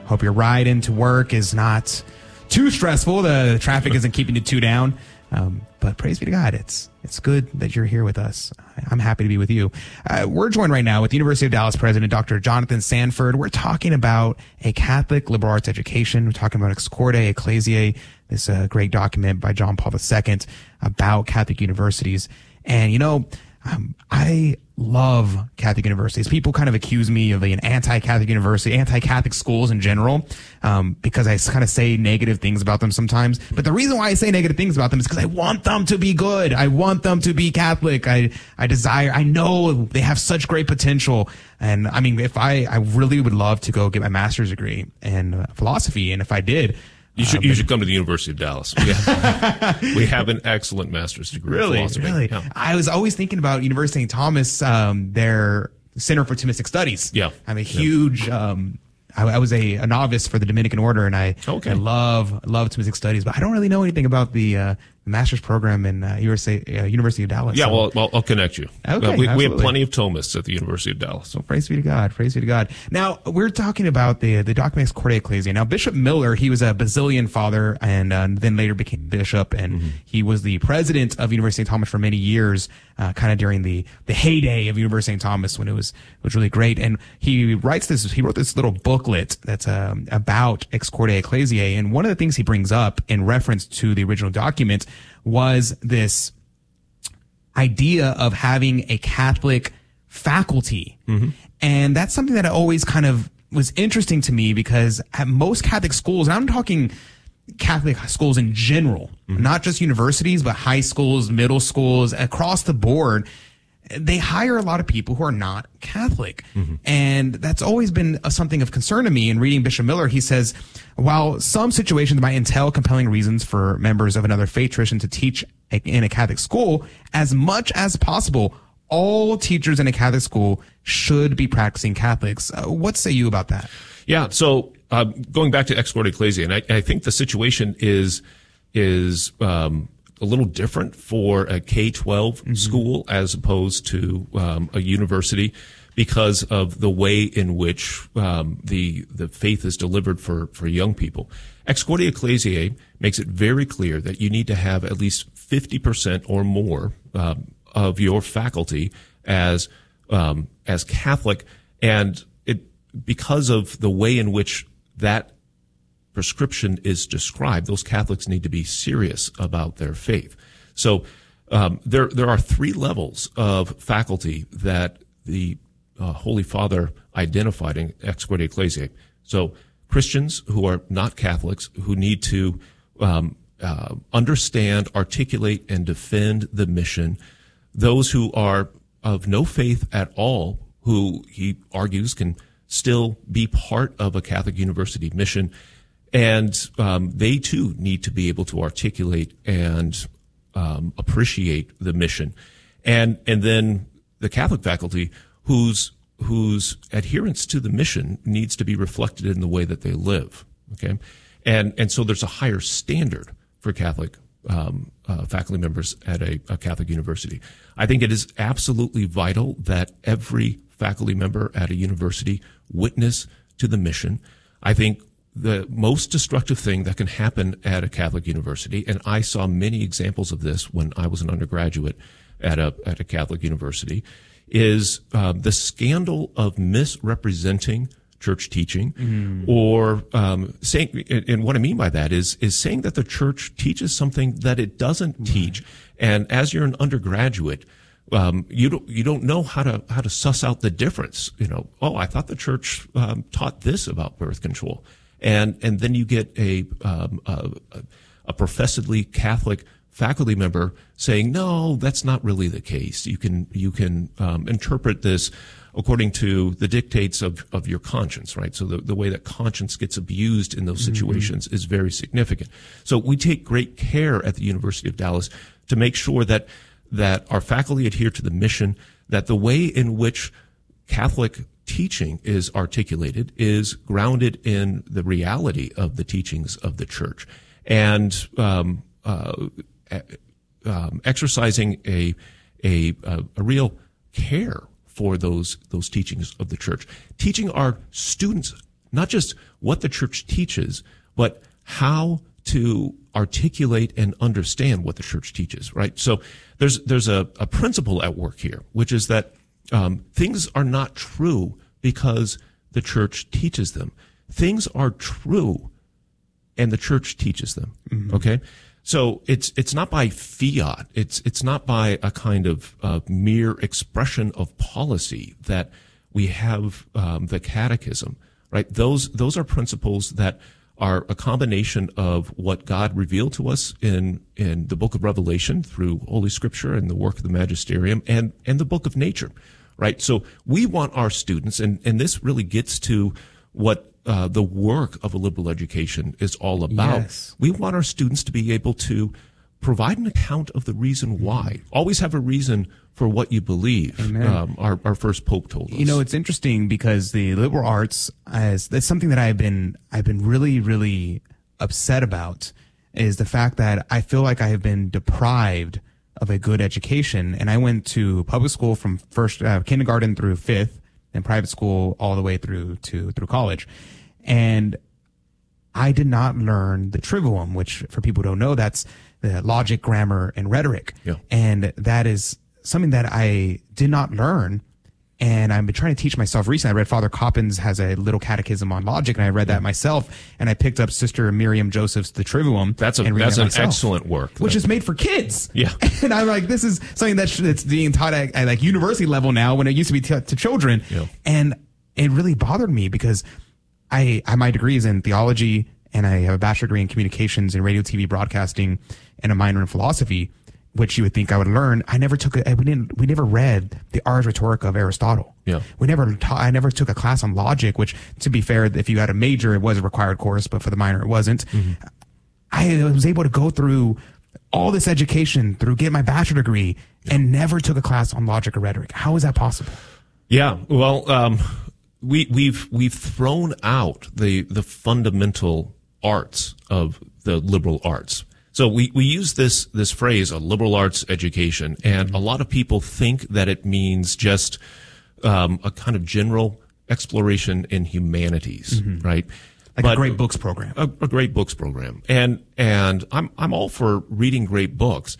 Hope your ride into work is not too stressful. The traffic isn't keeping you too down. Um, but praise be to God, it's it's good that you're here with us. I'm happy to be with you. Uh, we're joined right now with University of Dallas president, Dr. Jonathan Sanford. We're talking about a Catholic liberal arts education. We're talking about Ex Corde Ecclesiae, this uh, great document by John Paul II about Catholic universities. And you know, um, I love Catholic universities. People kind of accuse me of an anti-Catholic university, anti-Catholic schools in general, um, because I kind of say negative things about them sometimes. But the reason why I say negative things about them is because I want them to be good. I want them to be Catholic. I, I desire, I know they have such great potential. And I mean, if I, I really would love to go get my master's degree in philosophy. And if I did, You should, uh, you should come to the University of Dallas. We have, we have an excellent master's degree in Really, philosophy. really. Yeah. I was always thinking about University of St. Thomas, um, their Center for Thomistic Studies. Yeah. I'm a huge. Um, I, I was a, a novice for the Dominican Order, and I Okay. I love love Thomistic Studies, but I don't really know anything about the uh, master's program in uh, USA, uh, University of Dallas. Yeah, So- well, well, I'll connect you. Okay, Uh, we, we have plenty of Thomists at the University of Dallas. So praise be to God. Praise be to God. Now we're talking about the the Documents Corde Ecclesiae. Now Bishop Miller, he was a Basilian father, and uh, then later became bishop, and Mm-hmm. he was the president of University of St. Thomas for many years, uh, kind of during the the heyday of University of St. Thomas when it was was really great. And he writes this. He wrote this little booklet that's um, about Ex Corde Ecclesiae, and one of the things he brings up in reference to the original document was this idea of having a Catholic faculty. Mm-hmm. And that's something that I always kind of was interesting to me because at most Catholic schools, and I'm talking Catholic schools in general, mm-hmm. not just universities, but high schools, middle schools, across the board, they hire a lot of people who are not Catholic. And that's always been a, something of concern to me. In reading Bishop Miller, he says, while some situations might entail compelling reasons for members of another faith tradition to teach a- in a Catholic school, as much as possible, all teachers in a Catholic school should be practicing Catholics. Uh, what say you about that? Yeah. So uh, going back to Ex Corde Ecclesiae, and I, I think the situation is is um, a little different for a K 12 school as opposed to um, a university because of the way in which um, the the faith is delivered for for young people. Ex Ecclesiae makes it very clear that you need to have at least fifty percent or more um, of your faculty as um, as Catholic, and it because of the way in which that prescription is described, those Catholics need to be serious about their faith. So um, there there are three levels of faculty that the uh, Holy Father identified in Ex Corde Ecclesiae. So Christians who are not Catholics who need to um, uh, understand, articulate, and defend the mission. Those who are of no faith at all, who he argues can still be part of a Catholic university mission, and um, they too need to be able to articulate and um, appreciate the mission, and and then the Catholic faculty whose whose adherence to the mission needs to be reflected in the way that they live. Okay, and and so there's a higher standard for Catholic um, uh, faculty members at a, a Catholic university. I think it is absolutely vital that every faculty member at a university witness to the mission. I think the most destructive thing that can happen at a Catholic university, and I saw many examples of this when I was an undergraduate at a at a Catholic university, is uh, the scandal of misrepresenting church teaching, or um, saying. And and what I mean by that is is saying that the church teaches something that it doesn't teach, and as you're an undergraduate. Um, you don't you don't know how to how to suss out the difference. You know, oh, I thought the church um, taught this about birth control, and and then you get a um, a, a professedly Catholic faculty member saying, no, that's not really the case. You can you can um, interpret this according to the dictates of, of your conscience, right? So the, the way that conscience gets abused in those situations is very significant. So we take great care at the University of Dallas to make sure that that our faculty adhere to the mission, that the way in which Catholic teaching is articulated is grounded in the reality of the teachings of the church and um, uh, um, exercising a, a a a real care for those those teachings of the church, teaching our students not just what the church teaches, but how to articulate and understand what the church teaches, right? So there's there's a, a principle at work here, which is that um, things are not true because the church teaches them. Things are true, and the church teaches them. Mm-hmm. Okay, so it's it's not by fiat. It's it's not by a kind of uh, mere expression of policy that we have um, the catechism, right? Those those are principles that are a combination of what God revealed to us in in the book of Revelation through Holy Scripture and the work of the magisterium and and the book of nature, right? So we want our students, and and this really gets to what uh, the work of a liberal education is all about. Yes. We want our students to be able to provide an account of the reason why. Always have a reason for what you believe. Um, our, our first pope told us. You know, it's interesting because the liberal arts, as that's something that I've been, I've been really, really upset about, is the fact that I feel like I have been deprived of a good education. And I went to public school from first uh, kindergarten through fifth, and private school all the way through to through college, and I did not learn the trivium, which for people who don't know, that's the logic, grammar, and rhetoric. Yeah. And that is something that I did not learn. And I've been trying to teach myself recently. I read Father Coppens has a little catechism on logic, and I read that myself. And I picked up Sister Miriam Joseph's The Trivium. That's a that's that an myself, excellent work. which is made for kids. Yeah. And I'm like, this is something that's that's being taught at, at like university level now, when it used to be t- to children. Yeah. And it really bothered me because I I my degree is in theology and I have a bachelor degree in communications and radio, TV, broadcasting, and a minor in philosophy, which you would think I would learn. I never took a, we didn't we never read the Ars Rhetorica of Aristotle. Yeah. We never taught, I never took a class on logic, which to be fair, if you had a major, it was a required course, but for the minor, it wasn't. I was able to go through all this education through get my bachelor degree and never took a class on logic or rhetoric. How is that possible? Yeah, well, um, we we've we've thrown out the the fundamental arts of the liberal arts. So we, we use this this phrase, a liberal arts education, and a lot of people think that it means just um, a kind of general exploration in humanities, right? Like a great books program. a, a great books program, and and I'm I'm all for reading great books,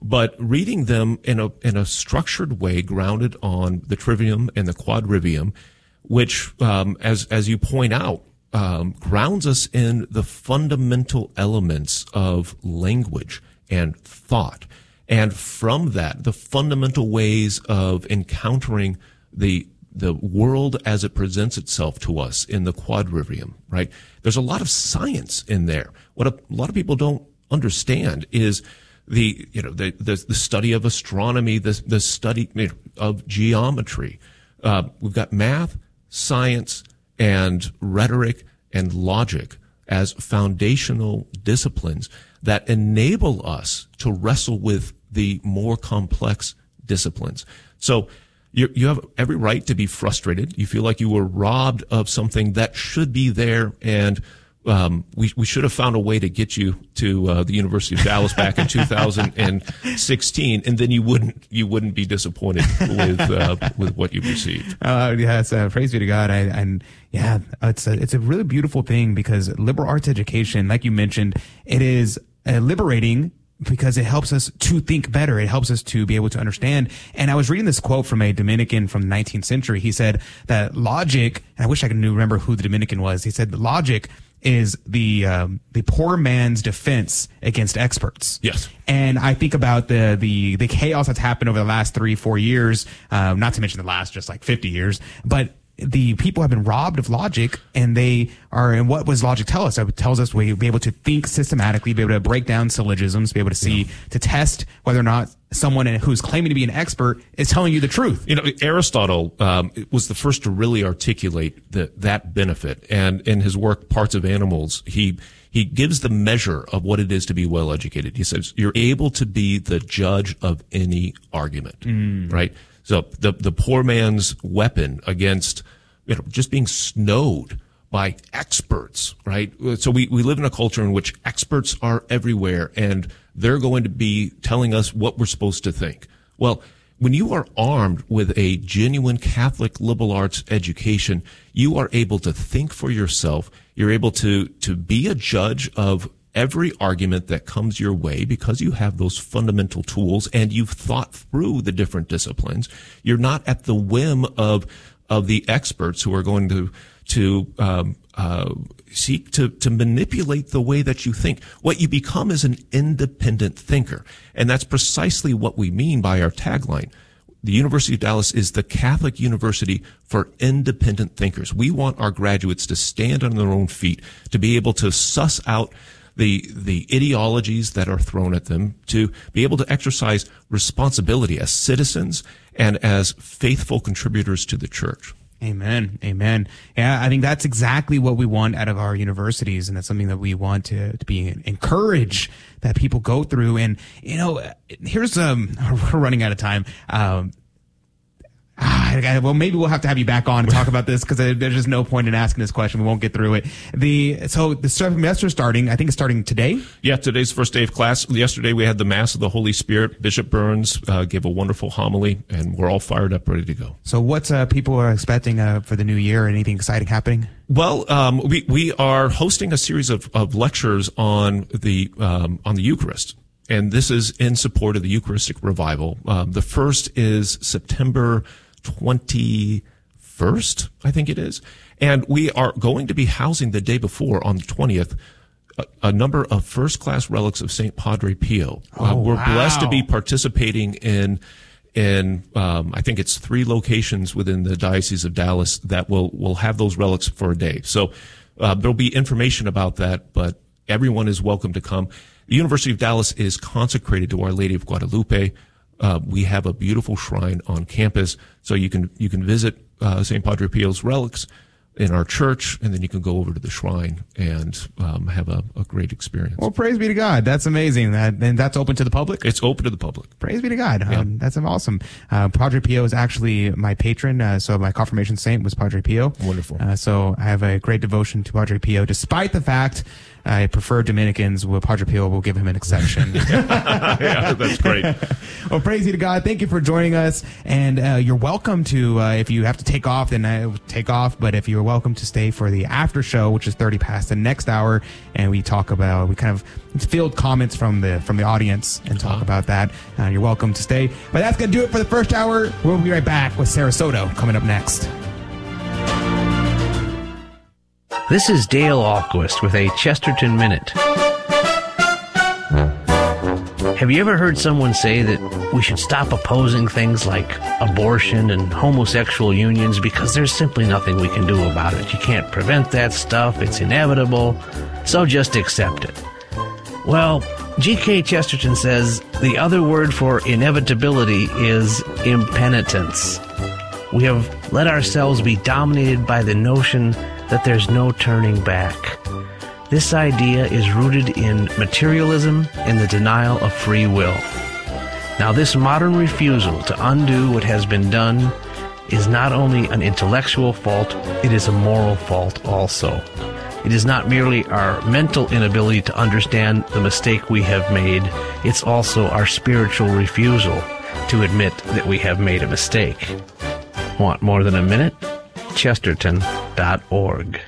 but reading them in a in a structured way, grounded on the trivium and the quadrivium, which, um, as as you point out, um, grounds us in the fundamental elements of language and thought, and from that, the fundamental ways of encountering the the world as it presents itself to us in the quadrivium, right? There's a lot of science in there. What a, a lot of people don't understand is the, you know, the, the, the study of astronomy, the, the study of geometry. Uh, we've got math, science, and rhetoric and logic as foundational disciplines that enable us to wrestle with the more complex disciplines. So, you, you have every right to be frustrated. You feel like you were robbed of something that should be there, and um, we we should have found a way to get you to uh, the University of Dallas back in 2016, and then you wouldn't you wouldn't be disappointed with uh, with what you received. Uh, yes, uh, praise be to God. I, and yeah, it's a, it's a really beautiful thing because liberal arts education, like you mentioned, it is uh, liberating because it helps us to think better. It helps us to be able to understand. And I was reading this quote from a Dominican from the 19th century. He said that logic, and I wish I could remember who the Dominican was. He said logic is the um, the poor man's defense against experts. Yes. And I think about the the the chaos that's happened over the last three four years, um, not to mention the last just like fifty years, but. The people have been robbed of logic, and they are. And what does logic tell us? It tells us we be able to think systematically, be able to break down syllogisms, be able to see to test whether or not someone who's claiming to be an expert is telling you the truth. You know, Aristotle um, was the first to really articulate the, that benefit, and in his work "Parts of Animals," he he gives the measure of what it is to be well educated. He says you're able to be the judge of any argument, right? So the the poor man's weapon against you know just being snowed by experts, right? So we, we live in a culture in which experts are everywhere and they're going to be telling us what we're supposed to think. Well, when you are armed with a genuine Catholic liberal arts education, you are able to think for yourself. You're able to, to be a judge of every argument that comes your way because you have those fundamental tools and you've thought through the different disciplines. You're not at the whim of of the experts who are going to to um, uh, seek to to manipulate the way that you think. What you become is an independent thinker, and that's precisely what we mean by our tagline the University of Dallas is the Catholic university for independent thinkers. We want our graduates to stand on their own feet, to be able to suss out the, the ideologies that are thrown at them, to be able to exercise responsibility as citizens and as faithful contributors to the church. Amen. Amen. Yeah, I think that's exactly what we want out of our universities. And that's something that we want to, to be encourage that people go through. And, you know, here's, um, we're running out of time. Um, Ah, well, maybe we'll have to have you back on and talk about this because there's just no point in asking this question. We won't get through it. The so the semester starting. I think it's starting today. Yeah, today's first day of class. Yesterday we had the Mass of the Holy Spirit. Bishop Burns uh, gave a wonderful homily, and we're all fired up, ready to go. So, what's uh, people are expecting uh, for the new year? Anything exciting happening? Well, um, we we are hosting a series of, of lectures on the um, on the Eucharist and this is in support of the Eucharistic revival. Um, the first is September 21st, I think it is. And we are going to be housing the day before on the 20th a, number of first class relics of St. Padre Pio. Oh, uh, we're wow. blessed to be participating in in um, I think it's three locations within the Diocese of Dallas that will will have those relics for a day. So uh, there'll be information about that, but everyone is welcome to come. The University of Dallas is consecrated to Our Lady of Guadalupe. Uh, we have a beautiful shrine on campus, so you can you can visit uh, St. Padre Pio's relics in our church, and then you can go over to the shrine and um, have a, a, great experience. Well, praise be to God. That's amazing. That and that's open to the public. It's open to the public. Praise be to God. Yeah. Um, that's awesome. Uh, Padre Pio is actually my patron, uh, so my confirmation saint was Padre Pio. Wonderful. Uh, so I have a great devotion to Padre Pio, despite the fact I prefer Dominicans. Well, Padre Pio will give him an exception. yeah, that's great. well, praise be to God. Thank you for joining us. And uh, you're welcome to, uh, if you have to take off, then I take off. But if you're welcome to stay for the after show, which is 30 past the next hour, and we talk about, we kind of field comments from the from the audience and talk uh-huh. about that. Uh, you're welcome to stay. But that's going to do it for the first hour. We'll be right back with Sarah Soto coming up next. This is Dale Ahlquist with a Chesterton Minute. Have you ever heard someone say that we should stop opposing things like abortion and homosexual unions because there's simply nothing we can do about it? You can't prevent that stuff, it's inevitable, so just accept it. Well, G.K. Chesterton says the other word for inevitability is impenitence. We have let ourselves be dominated by the notion that there's no turning back. This idea is rooted in materialism and the denial of free will. Now, this modern refusal to undo what has been done is not only an intellectual fault, it is a moral fault also. It is not merely our mental inability to understand the mistake we have made, it's also our spiritual refusal to admit that we have made a mistake. Want more than a minute? chesterton.org.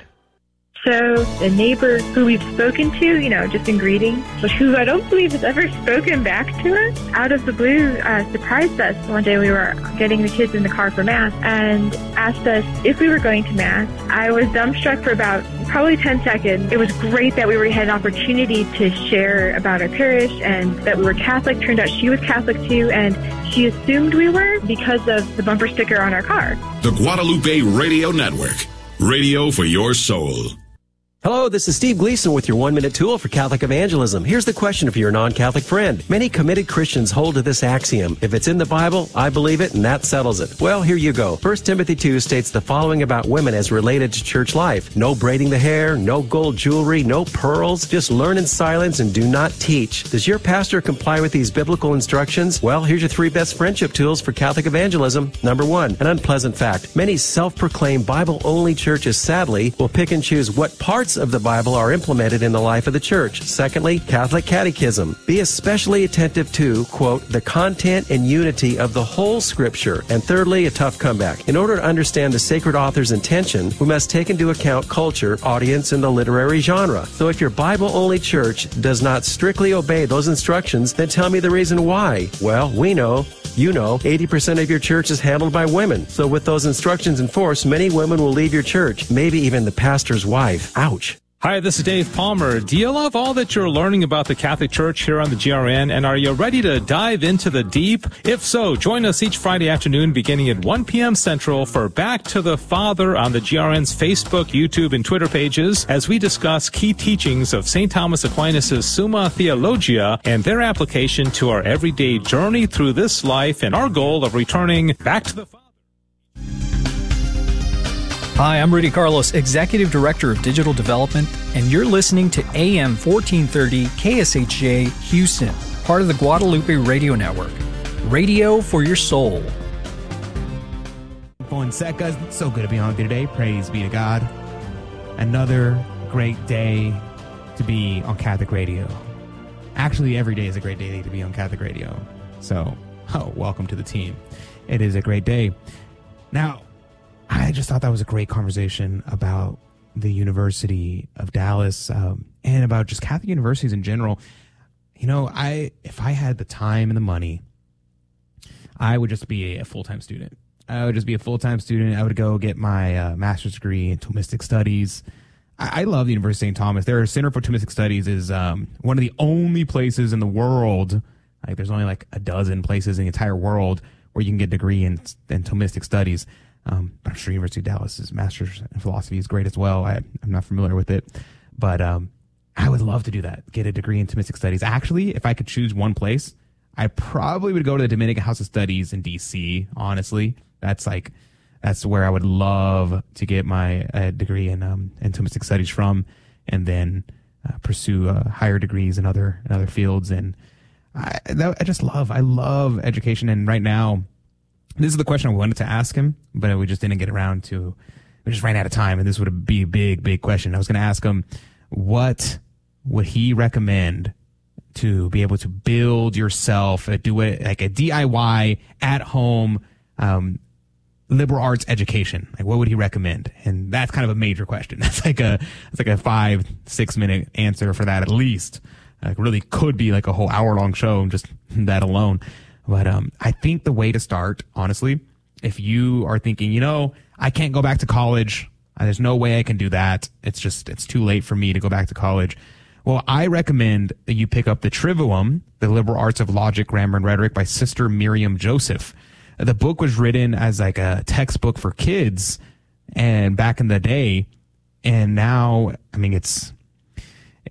So the neighbor who we've spoken to, you know, just in greeting, but who I don't believe has ever spoken back to us, out of the blue, uh, surprised us. One day we were getting the kids in the car for mass and asked us if we were going to mass. I was dumbstruck for about probably 10 seconds. It was great that we were, had an opportunity to share about our parish and that we were Catholic. Turned out she was Catholic too, and she assumed we were because of the bumper sticker on our car. The Guadalupe Radio Network, radio for your soul. Hello, this is Steve Gleason with your one minute tool for Catholic evangelism. Here's the question for your non Catholic friend. Many committed Christians hold to this axiom if it's in the Bible, I believe it, and that settles it. Well, here you go. 1 Timothy 2 states the following about women as related to church life no braiding the hair, no gold jewelry, no pearls, just learn in silence and do not teach. Does your pastor comply with these biblical instructions? Well, here's your three best friendship tools for Catholic evangelism. Number one, an unpleasant fact. Many self proclaimed Bible only churches sadly will pick and choose what parts of the Bible are implemented in the life of the church. Secondly, Catholic Catechism. Be especially attentive to, quote, the content and unity of the whole scripture. And thirdly, a tough comeback. In order to understand the sacred author's intention, we must take into account culture, audience, and the literary genre. So if your Bible only church does not strictly obey those instructions, then tell me the reason why. Well, we know you know, 80% of your church is handled by women. So with those instructions in force, many women will leave your church, maybe even the pastor's wife. Ouch. Hi, this is Dave Palmer. Do you love all that you're learning about the Catholic Church here on the GRN? And are you ready to dive into the deep? If so, join us each Friday afternoon beginning at 1 p.m. Central for Back to the Father on the GRN's Facebook, YouTube, and Twitter pages as we discuss key teachings of St. Thomas Aquinas' Summa Theologia and their application to our everyday journey through this life and our goal of returning back to the Father. Hi, I'm Rudy Carlos, Executive Director of Digital Development, and you're listening to AM 1430 KSHJ Houston, part of the Guadalupe Radio Network. Radio for your soul. Fonseca, so good to be on with you today. Praise be to God. Another great day to be on Catholic Radio. Actually, every day is a great day to be on Catholic Radio. So, oh, welcome to the team. It is a great day. Now, I just thought that was a great conversation about the University of Dallas um, and about just Catholic universities in general. You know, I if I had the time and the money, I would just be a full time student. I would just be a full time student. I would go get my uh, master's degree in Thomistic Studies. I, I love the University of St. Thomas. Their Center for Thomistic Studies is um, one of the only places in the world. Like, there's only like a dozen places in the entire world where you can get a degree in, in Thomistic Studies. Um, I'm sure University of Dallas's master's in philosophy is great as well. I, am not familiar with it, but um, I would love to do that. Get a degree in Thomistic studies. Actually, if I could choose one place, I probably would go to the Dominican House of Studies in D.C. Honestly, that's like that's where I would love to get my uh, degree in um, in Thomistic studies from, and then uh, pursue uh, higher degrees in other in other fields. And I, that, I just love I love education. And right now this is the question I wanted to ask him, but we just didn't get around to. We just ran out of time, and this would be a big, big question. I was going to ask him, what would he recommend to be able to build yourself, uh, do it like a DIY at home um, liberal arts education? Like, what would he recommend? And that's kind of a major question. That's like a that's like a five six minute answer for that at least. Like, really could be like a whole hour long show just that alone. But um, I think the way to start, honestly, if you are thinking, you know, I can't go back to college, uh, there's no way I can do that. It's just it's too late for me to go back to college. Well, I recommend that you pick up the Trivium, the Liberal Arts of Logic, Grammar, and Rhetoric by Sister Miriam Joseph. The book was written as like a textbook for kids, and back in the day, and now I mean it's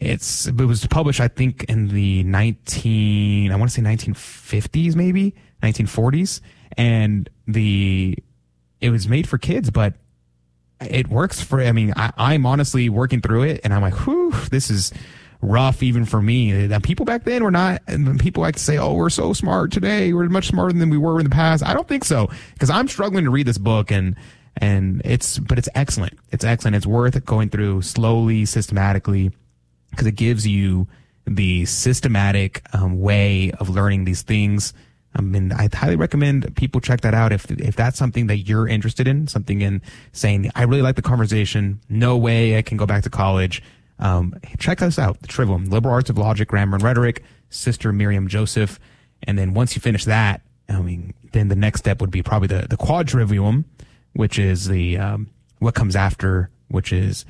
it's it was published, I think, in the nineteen I want to say nineteen fifties, maybe nineteen forties, and the it was made for kids, but it works for. I mean, I, I'm honestly working through it, and I'm like, whew, this is rough even for me. And people back then were not, people like to say, oh, we're so smart today. We're much smarter than we were in the past. I don't think so because I'm struggling to read this book and, and it's, but it's excellent. It's excellent. It's worth going through slowly, systematically because it gives you the systematic um, way of learning these things. I mean, I highly recommend people check that out if if that's something that you're interested in. Something in saying, I really like the conversation. No way I can go back to college. Um, check us out. The Trivium, Liberal Arts of Logic, Grammar, and Rhetoric. Sister Miriam Joseph, and then once you finish that, I mean, then the next step would be probably the the Quadrivium, which is the um, what comes after, which is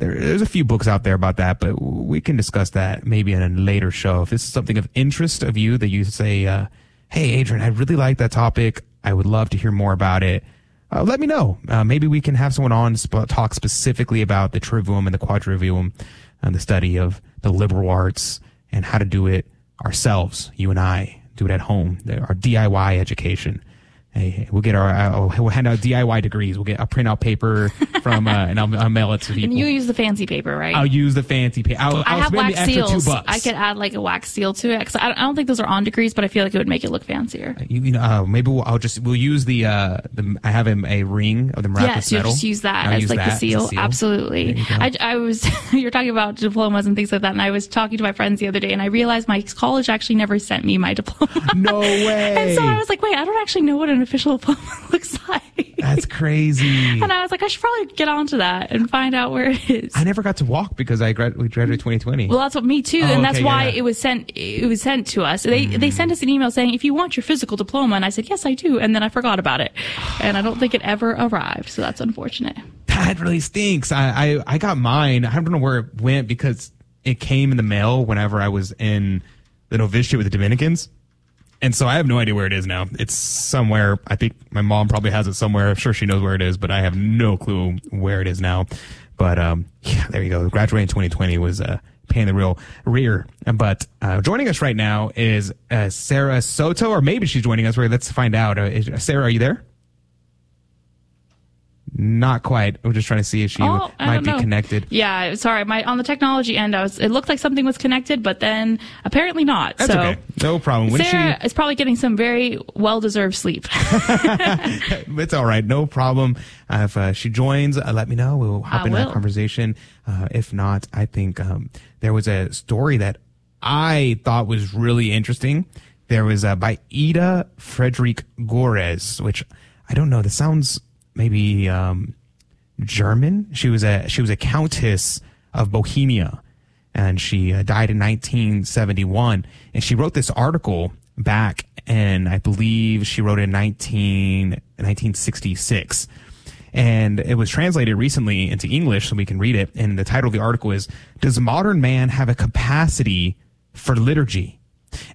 there, there's a few books out there about that, but we can discuss that maybe in a later show. If this is something of interest of you that you say, uh, Hey, Adrian, I really like that topic. I would love to hear more about it. Uh, let me know. Uh, maybe we can have someone on sp- talk specifically about the trivium and the quadrivium and the study of the liberal arts and how to do it ourselves. You and I do it at home. Our DIY education. Hey, hey, we'll get our, uh, we'll hand out DIY degrees. We'll get a printout paper from, uh, and I'll, I'll mail it to people. And you use the fancy paper, right? I'll use the fancy paper. I'll, I I'll have wax seals. I could add like a wax seal to it because I, I don't think those are on degrees, but I feel like it would make it look fancier. You, you know, uh, maybe we'll, I'll just we'll use the uh the I have a, a ring of the wrapped Yes, with you'll just use that as use like that the seal. seal. Absolutely. I, I was you're talking about diplomas and things like that, and I was talking to my friends the other day, and I realized my college actually never sent me my diploma. No way. and so I was like, wait, I don't actually know what an official diploma looks like. That's crazy. And I was like, I should probably get onto that and find out where it is. I never got to walk because I grad- graduated 2020. Well, that's what me too, Oh, and that's okay, why yeah, yeah. it was sent. It was sent to us. They they mm. sent us an email saying, "If you want your physical diploma," and I said, "Yes, I do," and then I forgot about it, and I don't think it ever arrived. So that's unfortunate. that really stinks. I, I I got mine. I don't know where it went because it came in the mail whenever I was in the novitiate with the Dominicans. And so I have no idea where it is now. It's somewhere. I think my mom probably has it somewhere. I'm sure she knows where it is, but I have no clue where it is now. But um, yeah, there you go. Graduating 2020 was a uh, paying the real rear. But uh, joining us right now is uh, Sarah Soto, or maybe she's joining us. Wait, Let's find out. Uh, Sarah, are you there? Not quite. We're just trying to see if she Oh, might be know. connected. Yeah, sorry. My on the technology end, I was. It looked like something was connected, but then apparently not. That's so okay. No problem. When Sarah she, is probably getting some very well deserved sleep. it's all right. No problem. Uh, if uh, she joins, uh, let me know. We'll hop I into that conversation. Uh, if not, I think um, there was a story that I thought was really interesting. There was uh, by Ida Frederick Görres, which I don't know. This sounds maybe um, German. She was a she was a countess of Bohemia, and she uh, died in 1971. And she wrote this article back, and I believe she wrote it in 19, 1966. And it was translated recently into English, so we can read it. And the title of the article is "Does Modern Man Have a Capacity for Liturgy?"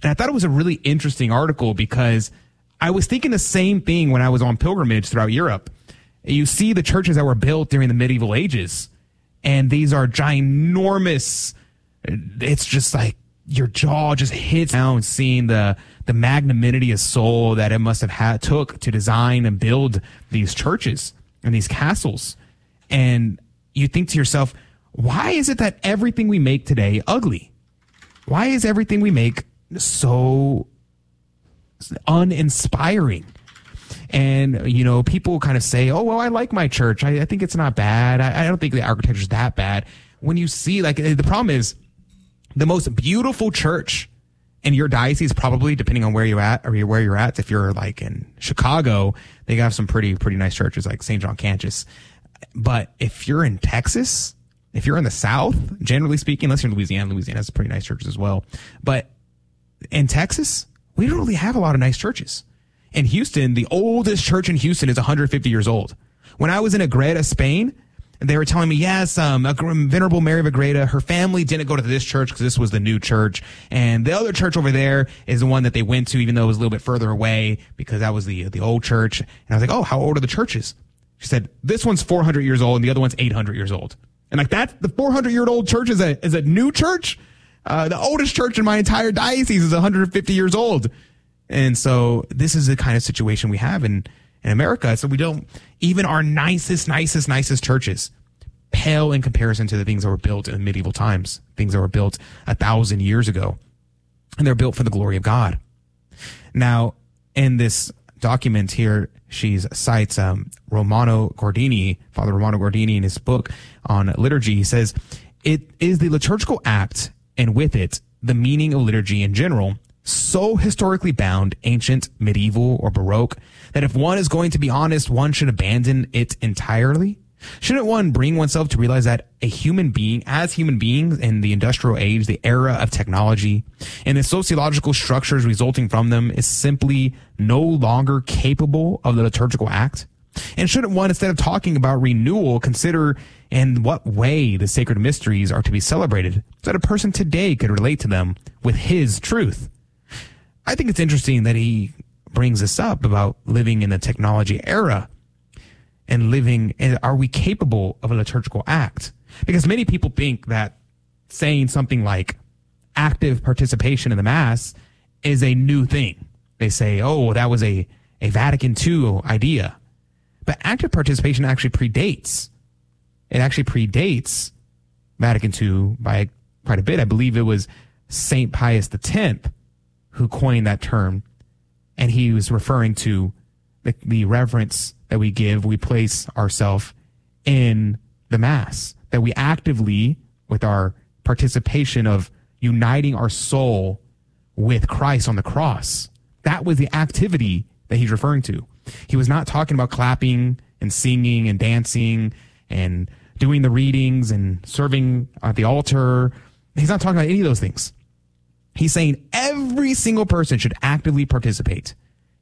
And I thought it was a really interesting article because I was thinking the same thing when I was on pilgrimage throughout Europe. You see the churches that were built during the medieval ages, and these are ginormous. It's just like your jaw just hits down seeing the the magnanimity of soul that it must have had took to design and build these churches and these castles. And you think to yourself, why is it that everything we make today ugly? Why is everything we make so uninspiring? And, you know, people kind of say, oh, well, I like my church. I, I think it's not bad. I, I don't think the architecture's that bad. When you see, like, eh, the problem is the most beautiful church in your diocese, probably depending on where you're at or where you're at. If you're like in Chicago, they have some pretty, pretty nice churches like St. John Cantius. But if you're in Texas, if you're in the South, generally speaking, unless you're in Louisiana, Louisiana has pretty nice churches as well. But in Texas, we don't really have a lot of nice churches. In Houston, the oldest church in Houston is 150 years old. When I was in Agreda, Spain, they were telling me, yes, um, Venerable Mary of Agreda, her family didn't go to this church because this was the new church. And the other church over there is the one that they went to, even though it was a little bit further away because that was the, the old church. And I was like, oh, how old are the churches? She said, this one's 400 years old and the other one's 800 years old. And like that, the 400 year old church is a, is a new church. Uh, the oldest church in my entire diocese is 150 years old. And so this is the kind of situation we have in, in America. So we don't, even our nicest, nicest, nicest churches pale in comparison to the things that were built in medieval times, things that were built a thousand years ago. And they're built for the glory of God. Now, in this document here, she cites um, Romano Guardini, Father Romano Guardini, in his book on liturgy. He says, It is the liturgical act, and with it, the meaning of liturgy in general, so historically bound, ancient, medieval, or Baroque, that if one is going to be honest, one should abandon it entirely. Shouldn't one bring oneself to realize that a human being, as human beings in the industrial age, the era of technology, and the sociological structures resulting from them is simply no longer capable of the liturgical act? And shouldn't one, instead of talking about renewal, consider in what way the sacred mysteries are to be celebrated so that a person today could relate to them with his truth? I think it's interesting that he brings this up about living in the technology era and living and are we capable of a liturgical act because many people think that saying something like active participation in the mass is a new thing they say oh that was a a Vatican II idea. But active participation actually predates. It actually predates Vatican II by quite a bit. I believe it was St. Pius X who coined that term. And he was referring to the, the reverence that we give, we place ourselves in the Mass, that we actively, with our participation of uniting our soul with Christ on the cross, that was the activity that he's referring to. He was not talking about clapping and singing and dancing and doing the readings and serving at the altar. He's not talking about any of those things. He's saying every single person should actively participate.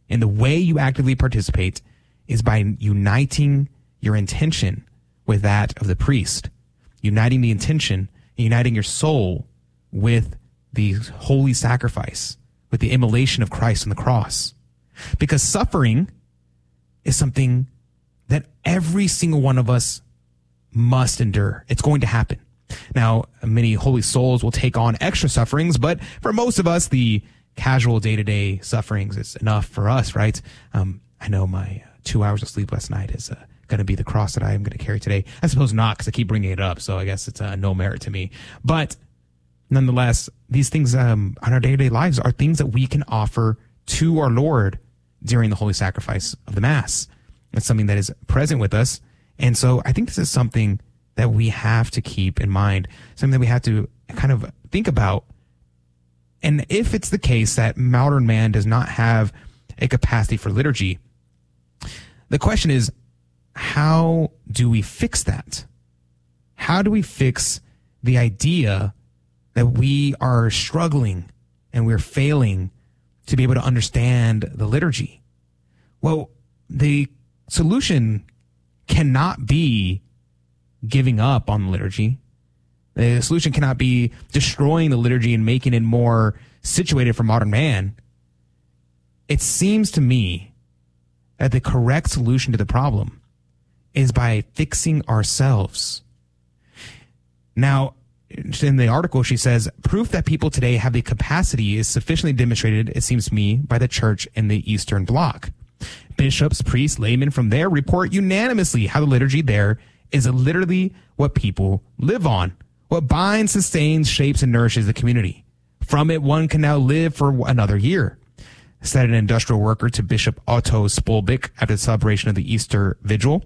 And the way you actively participate is by uniting your intention with that of the priest, uniting the intention, uniting your soul with the holy sacrifice, with the immolation of Christ on the cross. Because suffering is something that every single one of us must endure. It's going to happen. Now, many holy souls will take on extra sufferings, but for most of us, the casual day to day sufferings is enough for us, right? Um, I know my uh, two hours of sleep last night is uh, going to be the cross that I am going to carry today. I suppose not because I keep bringing it up. So I guess it's uh, no merit to me. But nonetheless, these things um, on our day to day lives are things that we can offer to our Lord during the holy sacrifice of the Mass. It's something that is present with us. And so I think this is something that we have to keep in mind, something that we have to kind of think about. And if it's the case that modern man does not have a capacity for liturgy, the question is, how do we fix that? How do we fix the idea that we are struggling and we're failing to be able to understand the liturgy? Well, the solution cannot be giving up on the liturgy. The solution cannot be destroying the liturgy and making it more situated for modern man. It seems to me that the correct solution to the problem is by fixing ourselves. Now, in the article, she says proof that people today have the capacity is sufficiently demonstrated, it seems to me, by the church in the Eastern Bloc. Bishops, priests, laymen from there report unanimously how the liturgy there is literally what people live on, what binds, sustains, shapes, and nourishes the community. From it, one can now live for another year. Said an industrial worker to Bishop Otto Spülbeck after the celebration of the Easter Vigil.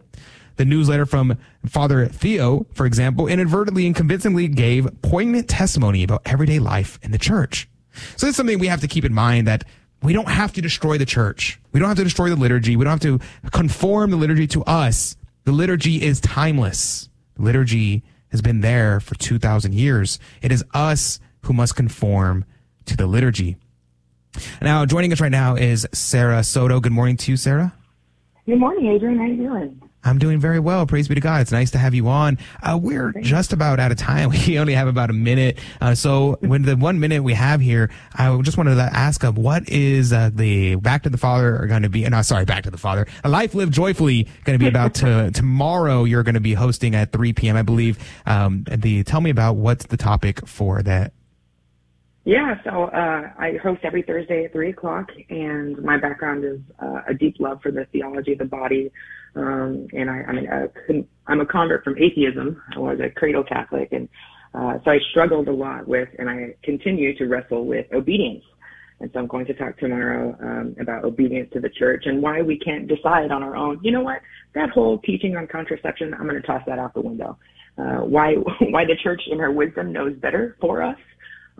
The newsletter from Father Theo, for example, inadvertently and convincingly gave poignant testimony about everyday life in the church. So it's something we have to keep in mind that we don't have to destroy the church. We don't have to destroy the liturgy. We don't have to conform the liturgy to us. The liturgy is timeless. The liturgy has been there for 2,000 years. It is us who must conform to the liturgy. Now, joining us right now is Sarah Soto. Good morning to you, Sarah. Good morning, Adrian. How you doing? I'm doing very well. Praise be to God. It's nice to have you on. Uh, we're just about out of time. We only have about a minute. Uh, so when the one minute we have here, I just wanted to ask uh, what is uh, the Back to the Father going to be? No, sorry, Back to the Father. A Life Lived Joyfully going to be about to, tomorrow. You're going to be hosting at 3 p.m. I believe. Um, the tell me about what's the topic for that yeah, so uh, I host every Thursday at three o'clock, and my background is uh, a deep love for the theology of the body, um, and I, I'm, a, I'm a convert from atheism. I was a cradle Catholic, and uh, so I struggled a lot with, and I continue to wrestle with obedience. And so I'm going to talk tomorrow um, about obedience to the church and why we can't decide on our own. You know what? That whole teaching on contraception, I'm going to toss that out the window. Uh, why why the church in her wisdom knows better for us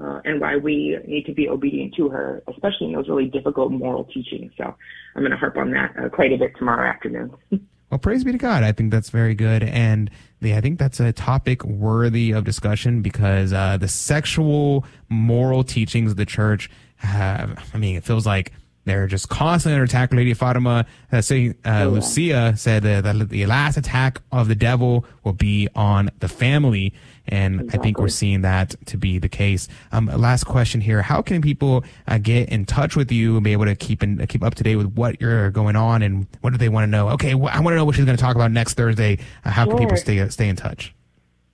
uh, and why we need to be obedient to her, especially in those really difficult moral teachings. So I'm going to harp on that uh, quite a bit tomorrow afternoon. well, praise be to God. I think that's very good. And the, I think that's a topic worthy of discussion because uh, the sexual moral teachings of the church have, I mean, it feels like they're just constantly under attack. Lady Fatima, uh, say, uh, oh, Lucia said that the last attack of the devil will be on the family. And exactly. I think we're seeing that to be the case. Um, last question here. How can people uh, get in touch with you and be able to keep in, keep up to date with what you're going on and what do they want to know? Okay. Well, I want to know what she's going to talk about next Thursday. Uh, how sure. can people stay, stay in touch?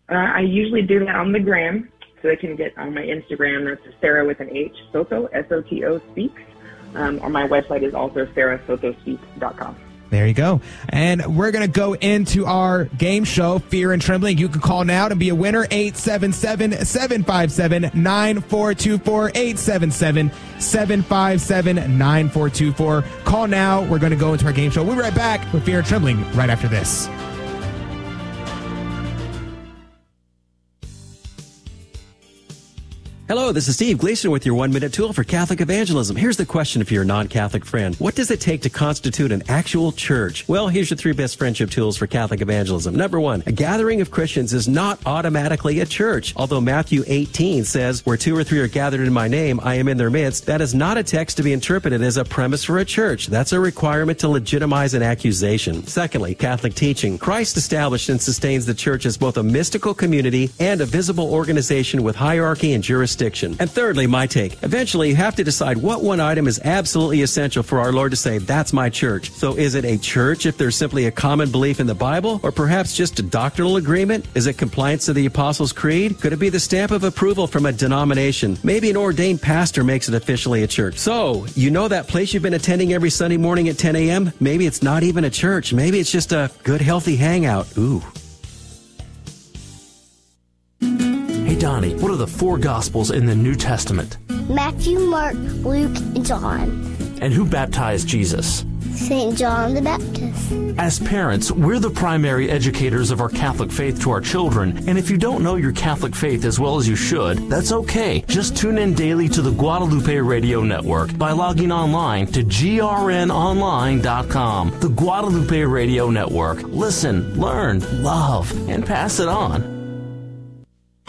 Uh, I usually do that on the gram. So they can get on my Instagram. That's Sarah with an H, Soto, S-O-T-O speaks Um, or my website is also sarahsotospeak.com. There you go. And we're going to go into our game show, Fear and Trembling. You can call now to be a winner, 877 757 9424. 877 757 9424. Call now. We're going to go into our game show. We'll be right back with Fear and Trembling right after this. Hello, this is Steve Gleason with your one minute tool for Catholic evangelism. Here's the question for your non Catholic friend What does it take to constitute an actual church? Well, here's your three best friendship tools for Catholic evangelism. Number one, a gathering of Christians is not automatically a church. Although Matthew 18 says, Where two or three are gathered in my name, I am in their midst, that is not a text to be interpreted as a premise for a church. That's a requirement to legitimize an accusation. Secondly, Catholic teaching. Christ established and sustains the church as both a mystical community and a visible organization with hierarchy and jurisdiction jurisdiction. And thirdly, my take. Eventually, you have to decide what one item is absolutely essential for our Lord to say, that's my church. So is it a church if there's simply a common belief in the Bible? Or perhaps just a doctrinal agreement? Is it compliance to the Apostles' Creed? Could it be the stamp of approval from a denomination? Maybe an ordained pastor makes it officially a church. So, you know that place you've been attending every Sunday morning at 10 a.m.? Maybe it's not even a church. Maybe it's just a good, healthy hangout. Ooh. Donnie, what are the four Gospels in the New Testament? Matthew, Mark, Luke, and John. And who baptized Jesus? St. John the Baptist. As parents, we're the primary educators of our Catholic faith to our children, and if you don't know your Catholic faith as well as you should, that's okay. Just tune in daily to the Guadalupe Radio Network by logging online to grnonline.com. The Guadalupe Radio Network. Listen, learn, love, and pass it on.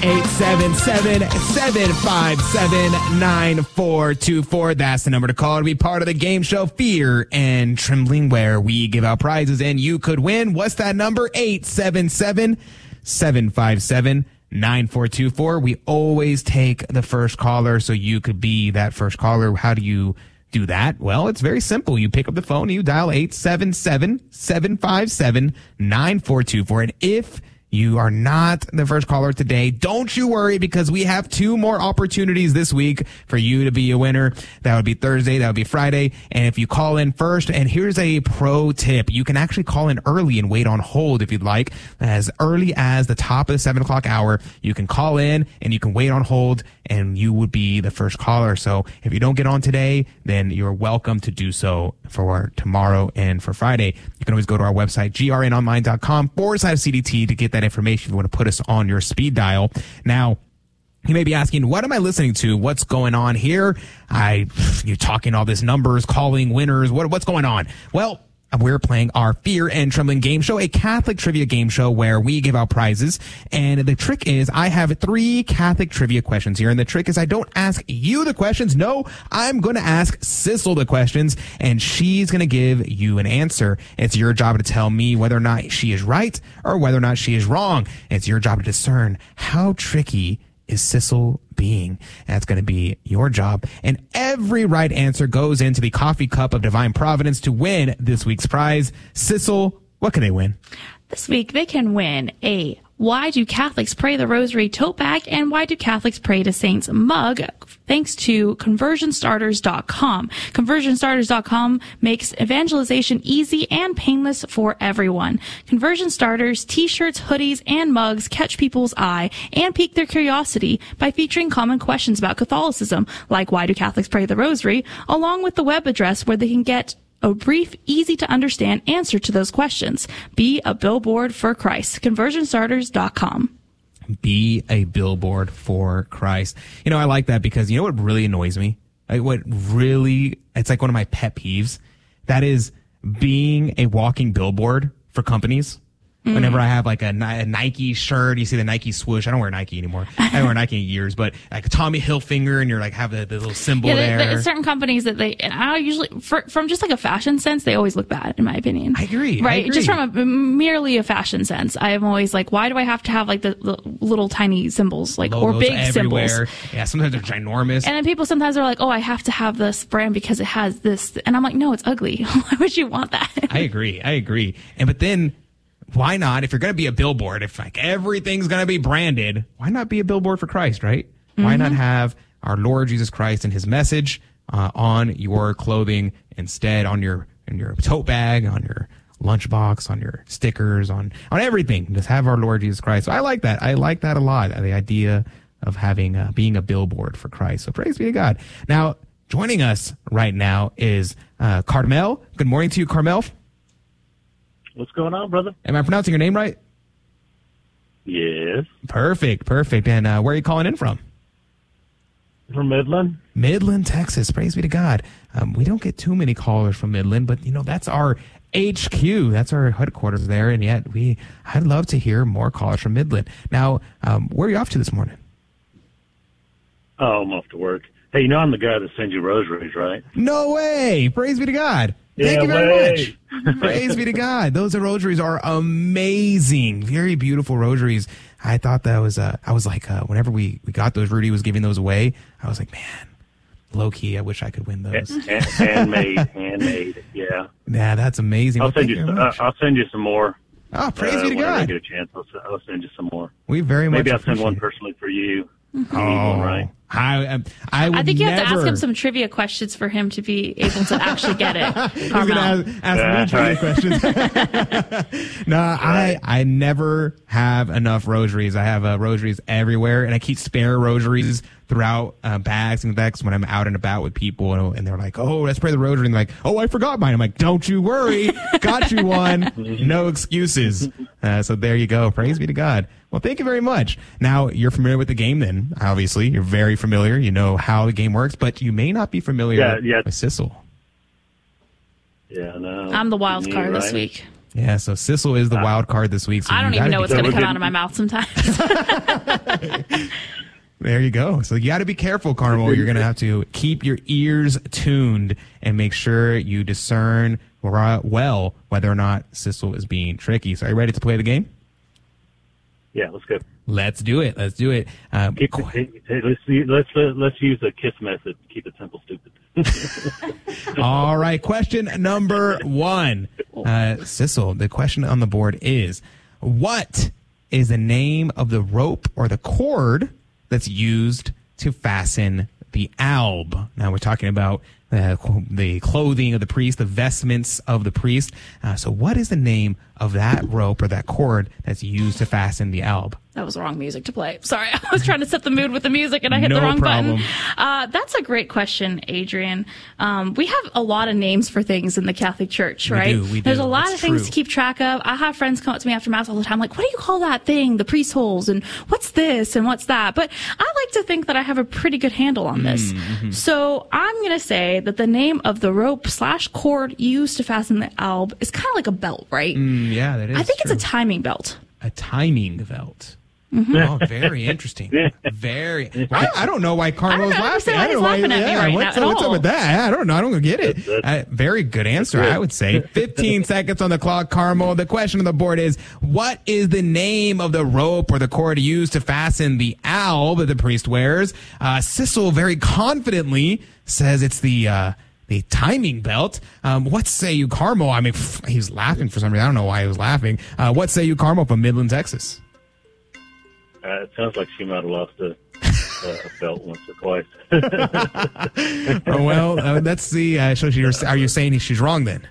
877-757-9424. That's the number to call to be part of the game show Fear and Trembling where we give out prizes and you could win. What's that number? 877-757-9424. We always take the first caller so you could be that first caller. How do you do that? Well, it's very simple. You pick up the phone you dial 877-757-9424. And if you are not the first caller today. Don't you worry because we have two more opportunities this week for you to be a winner. That would be Thursday. That would be Friday. And if you call in first, and here's a pro tip. You can actually call in early and wait on hold if you'd like. As early as the top of the seven o'clock hour, you can call in and you can wait on hold and you would be the first caller. So if you don't get on today, then you're welcome to do so for tomorrow and for Friday. You can always go to our website, grnonline.com forward slash CDT to get that information if you want to put us on your speed dial. Now, you may be asking, what am I listening to? What's going on here? I, you're talking all this numbers, calling winners. What, what's going on? Well, we're playing our Fear and Trembling game show, a Catholic trivia game show where we give out prizes. And the trick is I have three Catholic trivia questions here. And the trick is I don't ask you the questions. No, I'm going to ask Sissel the questions and she's going to give you an answer. It's your job to tell me whether or not she is right or whether or not she is wrong. It's your job to discern how tricky is Sissel being? That's going to be your job. And every right answer goes into the coffee cup of divine providence to win this week's prize. Sissel, what can they win? This week they can win a why do Catholics pray the rosary tote bag and why do Catholics pray to saints mug thanks to conversionstarters.com. Conversionstarters.com makes evangelization easy and painless for everyone. Conversion starters, t-shirts, hoodies, and mugs catch people's eye and pique their curiosity by featuring common questions about Catholicism, like why do Catholics pray the rosary, along with the web address where they can get a brief, easy to understand answer to those questions. Be a billboard for Christ. Conversionstarters.com. Be a billboard for Christ. You know, I like that because you know what really annoys me? Like what really, it's like one of my pet peeves. That is being a walking billboard for companies. Mm. Whenever I have like a, a Nike shirt, you see the Nike swoosh. I don't wear Nike anymore. I haven't worn Nike in years, but like a Tommy Hilfiger, and you're like have the, the little symbol Yeah, there. there's certain companies that they, and I usually, for, from just like a fashion sense, they always look bad, in my opinion. I agree. I Right? agree. Just from a merely a fashion sense, I am always like, why do I have to have like the, the little tiny symbols, like or big everywhere. symbols? Yeah, sometimes they're ginormous. And then people sometimes are like, oh, I have to have this brand because it has this, and I'm like, no, it's ugly. why would you want that? I agree. I agree. And but then why not? If you're going to be a billboard, if like everything's going to be branded, why not be a billboard for Christ, right? Why not have our Lord Jesus Christ and His message uh, on your clothing instead, on your in your tote bag, on your lunchbox, on your stickers, on on everything. Just have our Lord Jesus Christ. So I like that. I like that a lot. The idea of having uh, being a billboard for Christ. So praise be to God. Now joining us right now is uh, Carmel. Good morning to you, Carmel. What's going on, brother? Am I pronouncing your name right? Yes. Perfect, perfect. And uh, where are you calling in from? From Midland. Midland, Texas. Praise be to God. Um, we don't get too many callers from Midland, but you know that's our HQ. That's our headquarters there, and yet we. I'd love to hear more callers from Midland. Now, um, where are you off to this morning? Oh, I'm off to work. Hey, you know I'm the guy that sends you rosaries, right? No way! Praise be to God. Thank Yeah, you very way. much. Praise be to God. Those rosaries are amazing. Very beautiful rosaries. I thought that was, uh, I was like, uh, whenever we, we got those, Rudy was giving those away. I was like, man, low key, I wish I could win those. Handmade, handmade. Yeah. Yeah, that's amazing. I'll Well, send you. you very Uh. I'll send you some more. Oh, praise uh, be to whenever I God. get a chance, I'll, s- I'll send you some more. We very much Maybe I'll send one personally for you. Oh, You need right? I, um, I, would I think you have to ask him some trivia questions for him to be able to actually get it. He's Carmel. gonna ask, ask me trivia questions. no, I I never have enough rosaries. I have uh, rosaries everywhere, and I keep spare rosaries throughout uh, bags and things when I'm out and about with people, and, and they're like, "Oh, let's pray the rosary." And they're like, "Oh, I forgot mine." I'm like, "Don't you worry, got you one. No excuses." Uh, so there you go. Praise be to God. Well, thank you very much. Now you're familiar with the game, then obviously you're very familiar. You know how the game works, but you may not be familiar Yeah, yeah. with Sissel. Yeah, no. I'm the wild Me, card this week. Yeah, so Sissel is the wild card this week. So I don't even know what's going to come out of my mouth sometimes. There you go. So you got to be careful, Carmel. You're going to have to keep your ears tuned and make sure you discern well whether or not Sissel is being tricky. So are you ready to play the game? Yeah, let's go. Let's do it. Let's do it. Um, Keep, hey, hey, let's let's let's use a kiss method. Keep it simple, stupid. All right. Question number one. Uh, Sissel, the question on the board is what is the name of the rope or the cord that's used to fasten the alb? Now we're talking about uh, the clothing of the priest, the vestments of the priest. Uh, so what is the name of that rope or that cord that's used to fasten the alb? That was the wrong music to play. Sorry, I was trying to set the mood with the music and I hit No the wrong problem. button. Uh, that's a great question, Adrian. Um, we have a lot of names for things in the Catholic Church, We right? do, we There's a lot That's of things true. to keep track of. I have friends come up to me after Mass all the time, like, what do you call that thing? The priest holes and what's this and what's that? But I like to think that I have a pretty good handle on this. Mm-hmm. So I'm going to say that the name of the rope slash cord used to fasten the alb is kind of like a belt, right? Mm, yeah, that is. I think true. it's a timing belt. a timing belt. Mhm. Oh, very interesting. Very. I, I don't know why Carmel's I don't laughing. I don't know why. laughing at me yeah, right what's, now at what's up with that? I don't know. I don't get it. Uh, very good answer, I would say. 15 seconds on the clock, Carmel. The question on the board is what is the name of the rope or the cord used to fasten the alb that the priest wears? Uh, Sissel very confidently says it's the. Uh, the timing belt. Um, what say you, Carmel? I mean, pff, he was laughing for some reason. I don't know why he was laughing. Uh, what say you, Carmel, from Midland, Texas? Uh, it sounds like she might have lost a, a, belt once or twice. oh, well, uh, let's see. Uh, so are you saying she's wrong then?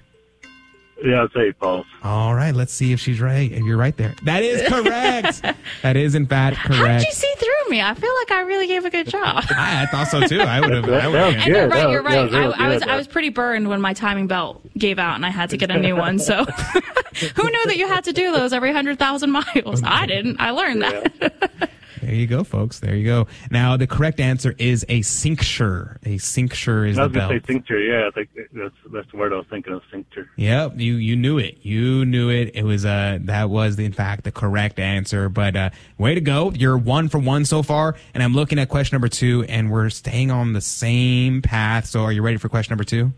Yeah, I'd say false. All right, let's see if she's right. If you're right there. That is correct. that is in fact correct. How did you see through me? I feel like I really gave a good job. I, I thought so too. I would have. That- I would that have. You're right. That You're was- that right. was I, I was. I was pretty burned when my timing belt gave out, and I had to get a new one. So, who knew that you had to do those every hundred thousand miles? I didn't. I learned that. There you go, folks. There you go. Now, the correct answer is a cincture. A cincture is I was going to say cincture. Yeah, I think that's that's the word I was thinking of. Cincture. Yep, you you knew it. You knew it. It was uh that was in fact the correct answer. But uh way to go. You're one for one so far. And I'm looking at question number two and we're staying on the same path. So are you ready for question number two?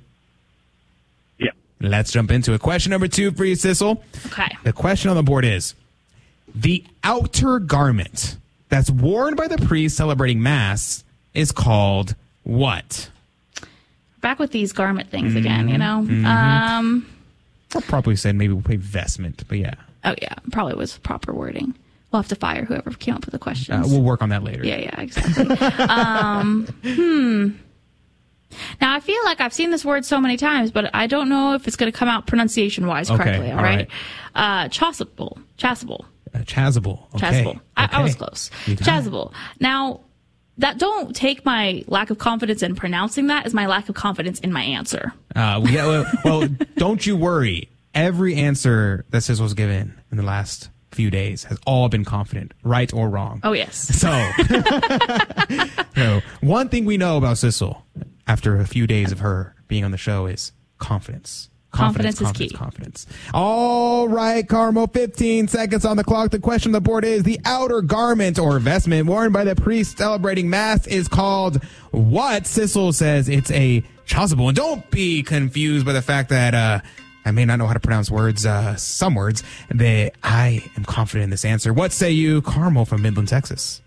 Yeah. Let's jump into it. Question number two for you, Sissel. Okay. The question on the board is the outer garment that's worn by the priest celebrating mass is called what? Back with these garment things again, you know? Mhm. Um, I'll probably said maybe we'll play vestment, but yeah. oh, yeah, probably was proper wording. We'll have to fire whoever came up with the Uh, we'll work on that later. Yeah, yeah, exactly. um, hmm. Now I feel like I've seen this word so many times, but I don't know if it's going to come out pronunciation wise Okay, correctly. all all right. Uh, chasuble. Chasuble. Uh, chasuble. Okay. Chasuble. I, I was close. You got it. Chasuble. Now, that don't take my lack of confidence in pronouncing that as my lack of confidence in my answer. Uh, well, yeah, well, well, don't you worry. Every answer that Sissel was given in the last few days has all been confident, right or wrong. Oh yes. So, so one thing we know about Sissel after a few days of her being on the show is confidence. Confidence is confidence, key. Confidence. All right, Carmel, 15 seconds on the clock. The question on the board is the outer garment or vestment worn by the priest celebrating mass is called what? Sissel says it's a chasuble. And don't be confused by the fact that, uh, I may not know how to pronounce words, uh, some words, that I am confident in this answer. What say you, Carmel from Midland, Texas?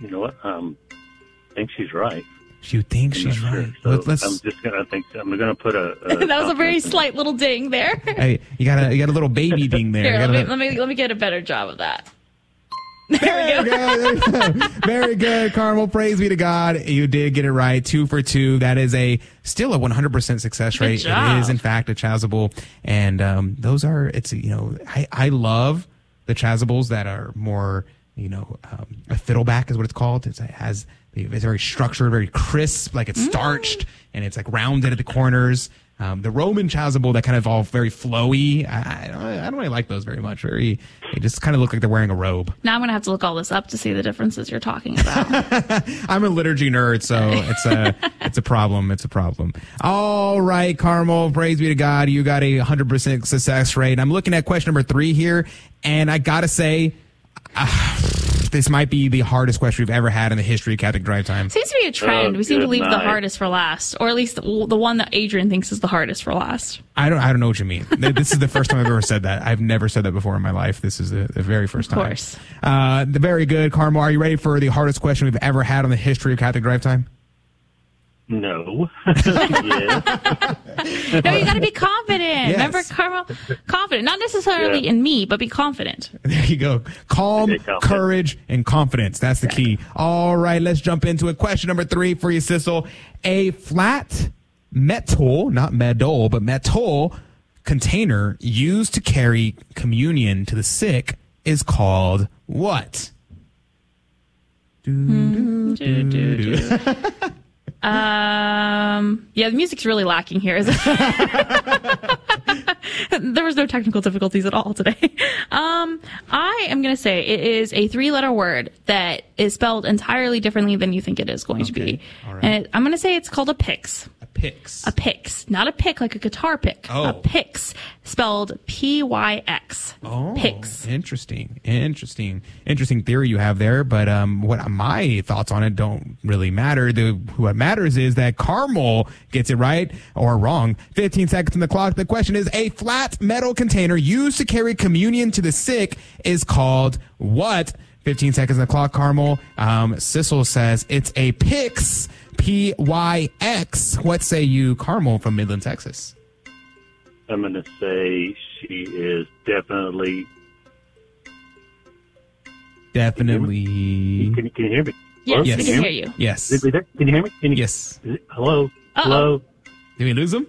You know what? Um, I think she's right. You think I'm she's sure. right? So Let- let's- I'm just gonna think I'm gonna put a. a that was a very slight little ding there. Hey, you got a you got a little baby ding there. Here, You let got me, a let me let me get a better job of that. There we go. Very good, Carmel. Praise be to God. You did get it right. Two for two. That is a still a 100% success Good rate. job. It is, in fact, a chasuble. And um, those are, it's, you know, I, I love the chasubles that are more, you know, um, a fiddleback is what it's called. It's, it has, it's very structured, very crisp, like it's starched and it's like rounded at the corners. Um, the Roman chasuble that kind of all very flowy. I, I, don't, I don't really like those very much. Very, they just kind of look like they're wearing a robe. Now I'm gonna have to look all this up to see the differences you're talking about. I'm a liturgy nerd, so it's a it's a problem. It's a problem. All right, Carmel. Praise be to God. You got a 100% success rate. I'm looking at question number three here, and I gotta say, ah, this might be the hardest question we've ever had in the history of Catholic Drive Time. Seems to be a trend. Oh, we seem to good leave the hardest for last, or at least the, the one that Adrian thinks is the hardest for last. I don't I don't know what you mean. this is the first time I've ever said that. I've never said that before in my life. This is the, the very first Of time. Of course. Uh, the very good, Carmel. Are you ready for the hardest question we've ever had on the history of Catholic Drive Time? No. yeah. No, you got to be confident. Yes. Remember, Carmel? Confident, not necessarily Yeah. in me, but be confident. There you go. Calm, courage, and confidence. That's the key. All right, let's jump into it. Question number three for you, Sissel. A flat metal, not metal, but metal container used to carry communion to the sick is called what? Hmm. Do, do, do. Um, yeah, the music's really lacking here. There was no technical difficulties at all today. Um, I am going to say it is a three-letter word that is spelled entirely differently than you think it is going to be. right. And it, I'm going to say it's called a pyx. A pyx. A pyx, not a pick like a guitar pick. Oh. A pyx, spelled P-Y-X. Oh, Pyx. interesting, interesting, interesting theory you have there. But um, what my thoughts on it don't really matter. The what matters is that Carmel gets it right or wrong. Fifteen seconds on the clock. The question is: A flat metal container used to carry communion to the sick is called what? 15 seconds on the clock, Carmel. Um, Sissel says it's a Pyx, P Y X. What say you, Carmel from Midland, Texas? I'm gonna say she is definitely. Definitely. Can, you- can you hear me? Yes, Yes. we can hear you. Yes. Is it there? Can you hear me? Can you, yes. Hello. Uh-oh. Hello. Did we lose him?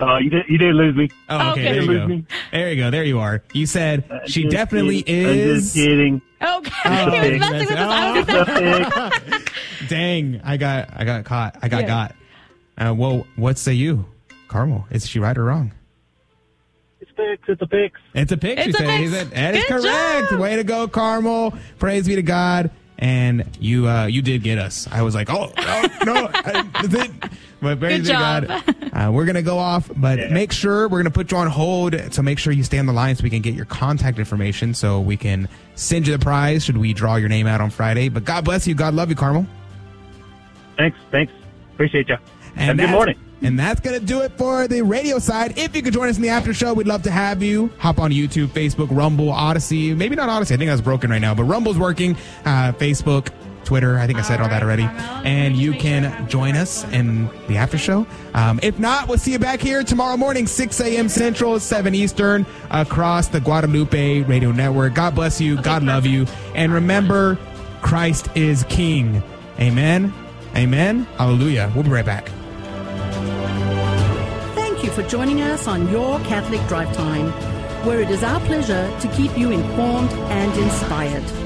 Uh, you did. You did lose me. Oh, okay. There You you go. me. There you go. There you are. You said she just definitely kidding. I'm is. just kidding. Okay. Oh, he was messing with us. I Dang! I got I got caught. I got Yeah. got. Uh, well, what say you, Carmel? Is she right or wrong? It's pyx. It's a pyx. It's a pyx. It's a say. pyx. Is it? That is Good correct. job. Way to go, Carmel. Praise be to God. And you, uh, you did get us. I was like, oh, oh no, I, that's it. But praise Good job. God. Uh, we're gonna go off, but make sure we're gonna put you on hold. So make sure you stay on the line so we can get your contact information so we can send you the prize. Should we draw your name out on Friday? But God bless you. God love you, Carmel. Thanks. Thanks. Appreciate you. And Have a good morning. And that's going to do it for the radio side. If you could join us in the after show, we'd love to have you. Hop on YouTube, Facebook, Rumble, Odysee. Maybe not Odysee. I think that's broken right now, but Rumble's working. Uh, Facebook, Twitter. I think I said all that already. And you can join us in the after show. Um, if not, we'll see you back here tomorrow morning, 6 a.m. Central, 7 Eastern, across the Guadalupe Radio Network. God bless you. God love you. And remember, Christ is King. Amen. Amen. Hallelujah. We'll be right back. Thank you for joining us on Your Catholic Drive Time, where it is our pleasure to keep you informed and inspired.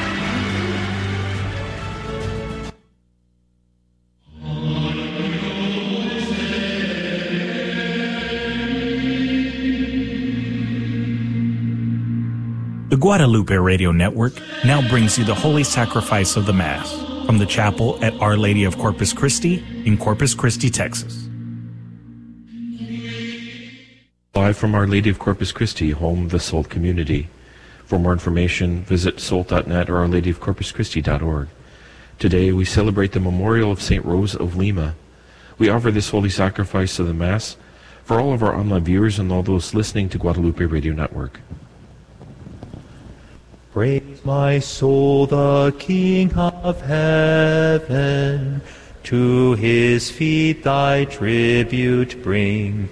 The Guadalupe Radio Network now brings you the Holy Sacrifice of the Mass from the chapel at Our Lady of Corpus Christi in Corpus Christi, Texas. Live from Our Lady of Corpus Christi, home of the SOLT community. For more information, visit solt.net or ourladyofcorpuschristi.org. Today we celebrate the memorial of St. Rose of Lima. We offer this holy sacrifice of the Mass for all of our online viewers and all those listening to Guadalupe Radio Network. Praise my soul, the King of heaven. To his feet thy tribute bring.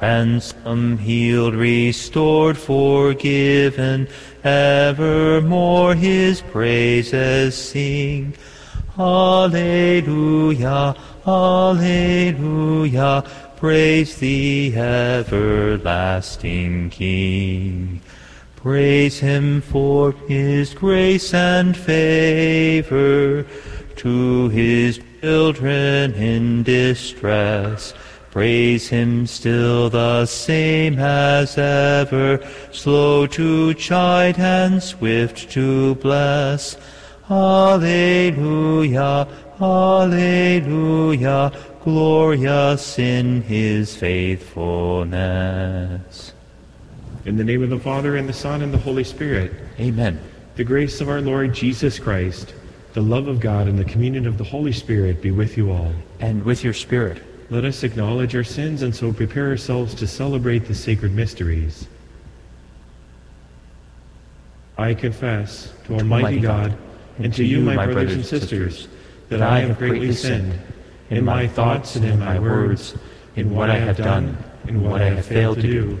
Ransom healed, restored, forgiven. Evermore his praises sing. Alleluia, Alleluia. Praise the everlasting King. Praise him for his grace and favor to his children in distress. Praise him still the same as ever, slow to chide and swift to bless. Alleluia, Alleluia, glorious in his faithfulness. In the name of the Father, and the Son, and the Holy Spirit. Amen. The grace of our Lord Jesus Christ, the love of God, and the communion of the Holy Spirit be with you all. And with your spirit. Let us acknowledge our sins and so prepare ourselves to celebrate the sacred mysteries. I confess to Almighty God and to you, my brothers and sisters, that I have greatly sinned in my thoughts and in my words, in what I have done, in what I have failed to do,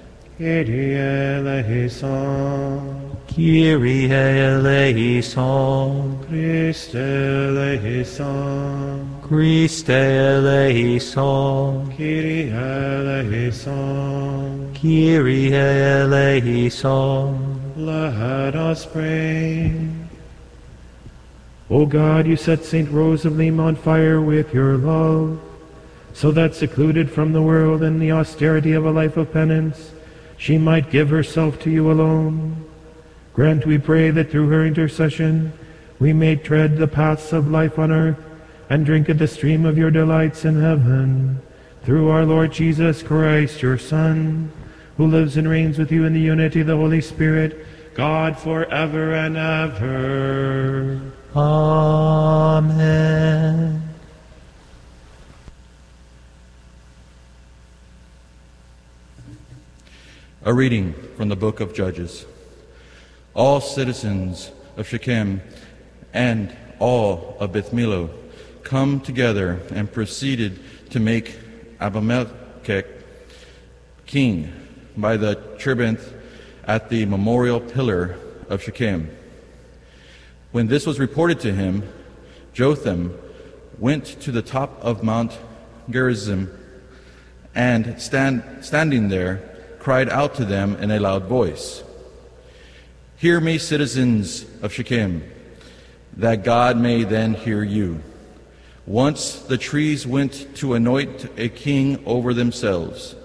Kyrie eleison. Kyrie eleison. Christe eleison. Christe eleison. Kyrie eleison. Kyrie eleison. Let us pray. O God, you set St. Rose of Lima on fire with your love, so that secluded from the world in the austerity of a life of penance, she might give herself to you alone. Grant, we pray, that through her intercession we may tread the paths of life on earth and drink at the stream of your delights in heaven. Through our Lord Jesus Christ, your Son, who lives and reigns with you in the unity of the Holy Spirit, God forever and ever. Amen. A reading from the book of Judges. all citizens of Shechem and all of Beth Millo come together and proceeded to make Abimelech king by the terebinth at the memorial pillar of Shechem. When this was reported to him, Jotham went to the top of Mount Gerizim and stand, standing there cried out to them in a loud voice Hear me, citizens of Shechem, that God may then hear you. Once the trees went to anoint a king over themselves.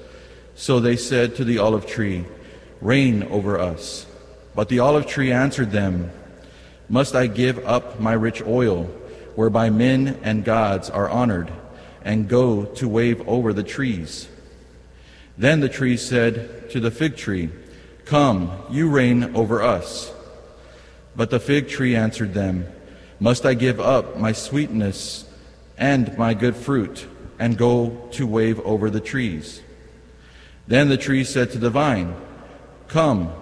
So they said to the olive tree, Reign over us. But the olive tree answered them, Must I give up my rich oil, whereby men and gods are honored, and go to wave over the trees? Then the tree said to the fig tree, Come, you reign over us. But the fig tree answered them, Must I give up my sweetness and my good fruit, and go to wave over the trees? Then the tree said to the vine, Come,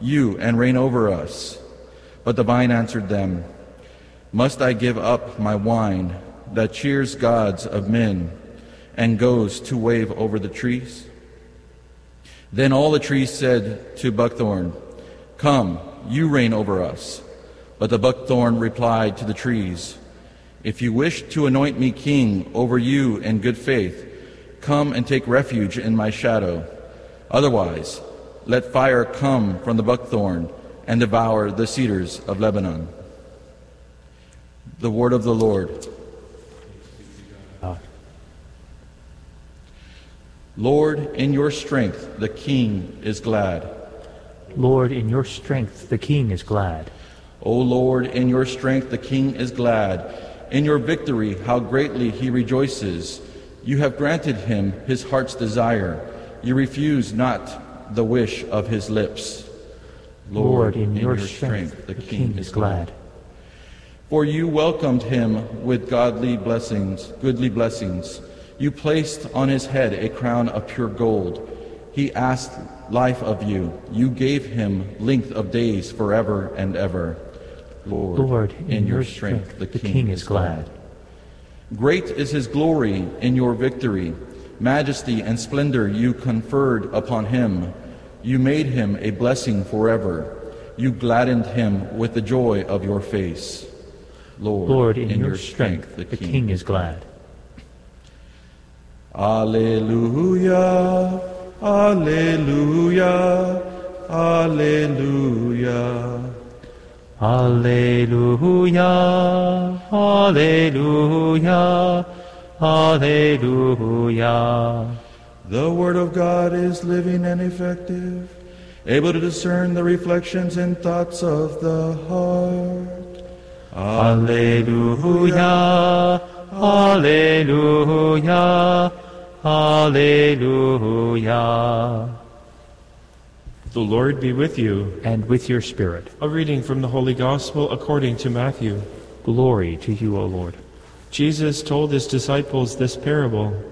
you, and reign over us. But the vine answered them, Must I give up my wine that cheers gods of men, and goes to wave over the trees? Then all the trees said to buckthorn, Come, you reign over us. But the buckthorn replied to the trees, If you wish to anoint me king over you in good faith, come and take refuge in my shadow. Otherwise, let fire come from the buckthorn and devour the cedars of Lebanon. The word of the Lord. Lord, in your strength the king is glad. Lord, in your strength the king is glad. O Lord, in your strength the king is glad. In your victory, how greatly he rejoices. You have granted him his heart's desire. You refuse not the wish of his lips. Lord, in, your, strength, the king is glad. For you welcomed him with godly blessings, goodly blessings. You placed on his head a crown of pure gold. He asked life of you. You gave him length of days forever and ever. Lord, Lord in, your strength, the king is glad. Great is his glory in your victory. Majesty and splendor you conferred upon him. You made him a blessing forever. You gladdened him with the joy of your face. Lord, Lord in, your strength, the king is glad. Alleluia, Alleluia, Alleluia. Alleluia, Alleluia, Alleluia. The Word of God is living and effective, able to discern the reflections and thoughts of the heart. Alleluia, Alleluia, Alleluia. The Lord be with you. And with your spirit. A reading from the Holy Gospel according to Matthew. Glory to you, O Lord. Jesus told his disciples this parable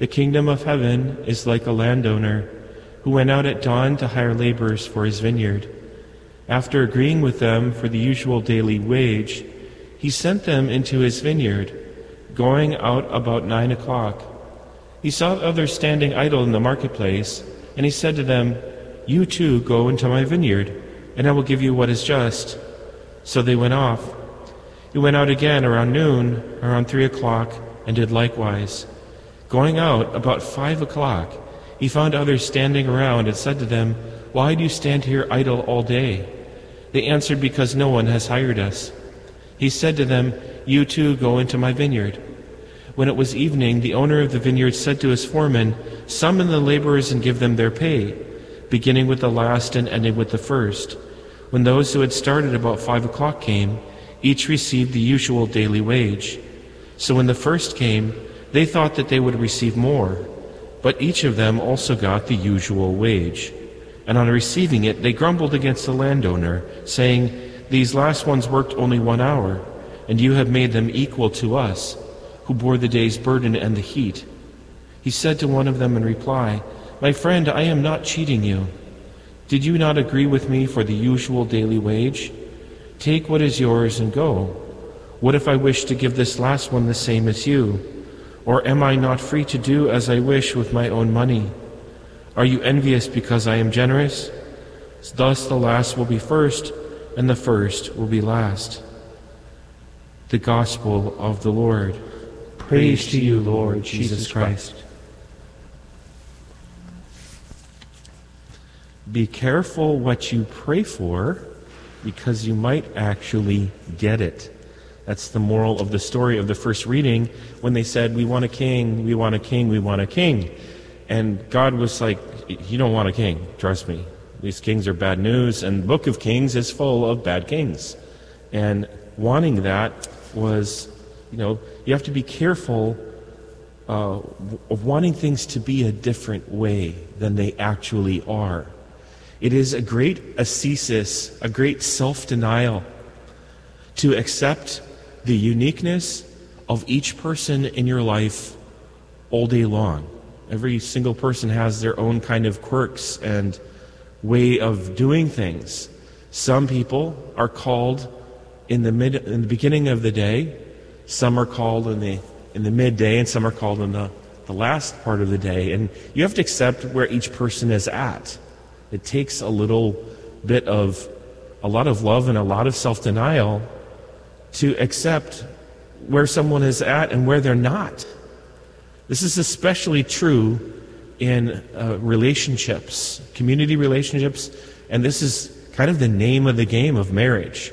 The kingdom of heaven is like a landowner who went out at dawn to hire laborers for his vineyard. After agreeing with them for the usual daily wage, he sent them into his vineyard, going out about nine o'clock. He saw others standing idle in the marketplace, and he said to them, You too go into my vineyard, and I will give you what is just. So they went off. He went out again around noon, around three o'clock, and did likewise. Going out about five o'clock, he found others standing around and said to them, Why do you stand here idle all day? They answered, Because no one has hired us. He said to them, You too go into my vineyard. When it was evening, the owner of the vineyard said to his foreman, Summon the laborers and give them their pay, beginning with the last and ending with the first. When those who had started about five o'clock came, each received the usual daily wage. So when the first came, they thought that they would receive more, but each of them also got the usual wage. And on receiving it, they grumbled against the landowner, saying, These last ones worked only one hour, and you have made them equal to us who bore the day's burden and the heat. He said to one of them in reply, My friend, I am not cheating you. Did you not agree with me for the usual daily wage? Take what is yours and go. What if I wish to give this last one the same as you? Or am I not free to do as I wish with my own money? Are you envious because I am generous? Thus the last will be first, and the first will be last. The Gospel of the Lord. Praise to you, Lord Jesus Christ. Be careful what you pray for because you might actually get it. That's the moral of the story of the first reading when they said, We want a king, we want a king, we want a king. And God was like, You don't want a king, trust me. These kings are bad news, and the book of Kings is full of bad kings. And wanting that was, you know, you have to be careful uh, of wanting things to be a different way than they actually are. It is a great ascesis, a great self denial to accept the uniqueness of each person in your life all day long. Every single person has their own kind of quirks and way of doing things. Some people are called in the mid in the beginning of the day, some are called in the in the midday, and some are called in the, the last part of the day. And you have to accept where each person is at. It takes a little bit of a lot of love and a lot of self denial to accept where someone is at and where they're not. This is especially true in uh, relationships, community relationships, and this is kind of the name of the game of marriage.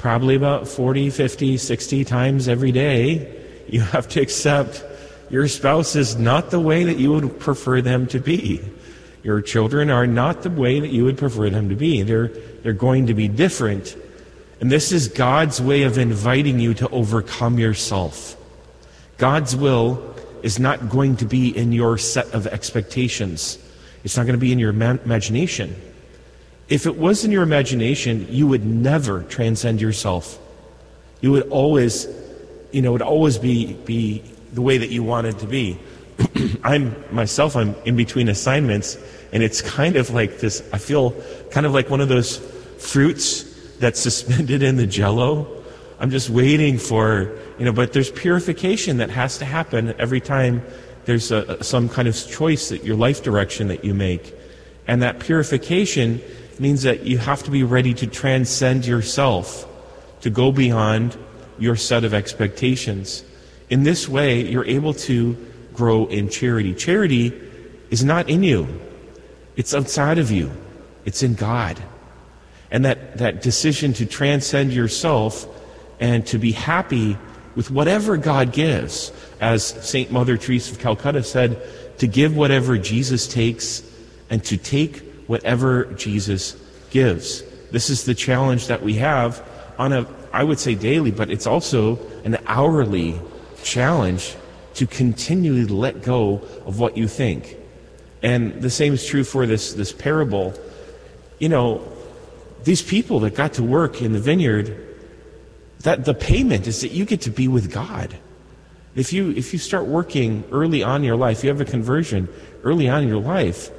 Probably about 40, 50, 60 times every day, you have to accept your spouse is not the way that you would prefer them to be. Your children are not the way that you would prefer them to be. They're, they're going to be different. And this is God's way of inviting you to overcome yourself. God's will is not going to be in your set of expectations. It's not going to be in your imagination. If it was in your imagination, you would never transcend yourself. You would always, you know, would always be, be the way that you wanted to be. I'm myself, I'm in between assignments, and it's kind of like this. I feel kind of like one of those fruits that's suspended in the jello. I'm just waiting for, you know, but there's purification that has to happen every time there's a, some kind of choice that your life direction that you make. And that purification means that you have to be ready to transcend yourself, to go beyond your set of expectations. In this way, you're able to grow in charity. Charity is not in you, it's outside of you, it's in God. And that, that decision to transcend yourself and to be happy with whatever God gives, as St. Mother Teresa of Calcutta said, to give whatever Jesus takes and to take whatever Jesus gives. This is the challenge that we have on a, I would say daily, but it's also an hourly challenge to continually let go of what you think. And the same is true for this, this parable. You know, these people that got to work in the vineyard, that the payment is that you get to be with God. If you, if you start working early on in your life, you have a conversion early on in your life,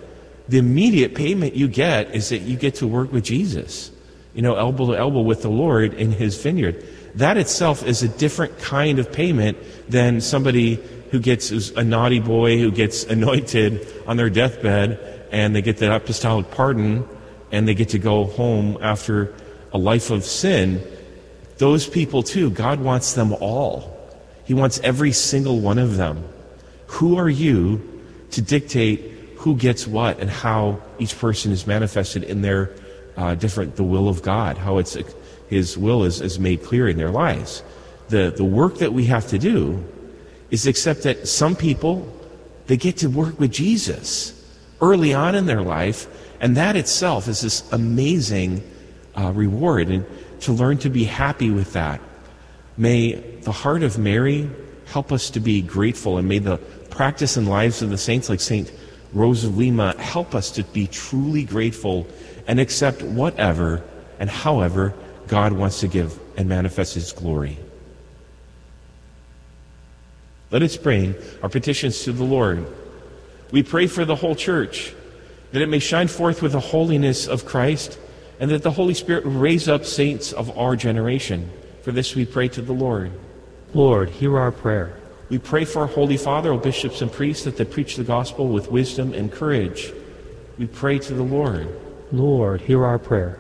the immediate payment you get is that you get to work with Jesus, you know, elbow to elbow with the Lord in his vineyard. That itself is a different kind of payment than somebody who gets a naughty boy who gets anointed on their deathbed and they get the apostolic pardon and they get to go home after a life of sin. Those people, too, God wants them all. He wants every single one of them. Who are you to dictate who gets what and how each person is manifested in their uh, different, the will of God, how it's, His will is, is made clear in their lives? The, the work that we have to do is accept that some people, they get to work with Jesus early on in their life, and that itself is this amazing uh, reward. And to learn to be happy with that. May the heart of Mary help us to be grateful, and may the practice and lives of the saints like Saint Rose of Lima help us to be truly grateful and accept whatever and however God wants to give and manifest His glory. Let us bring our petitions to the Lord. We pray for the whole church. that it may shine forth with the holiness of Christ, and that the Holy Spirit raise up saints of our generation. For this we pray to the Lord. Lord, hear our prayer. We pray for our Holy Father, our bishops and priests, that they preach the gospel with wisdom and courage. We pray to the Lord. Lord, hear our prayer.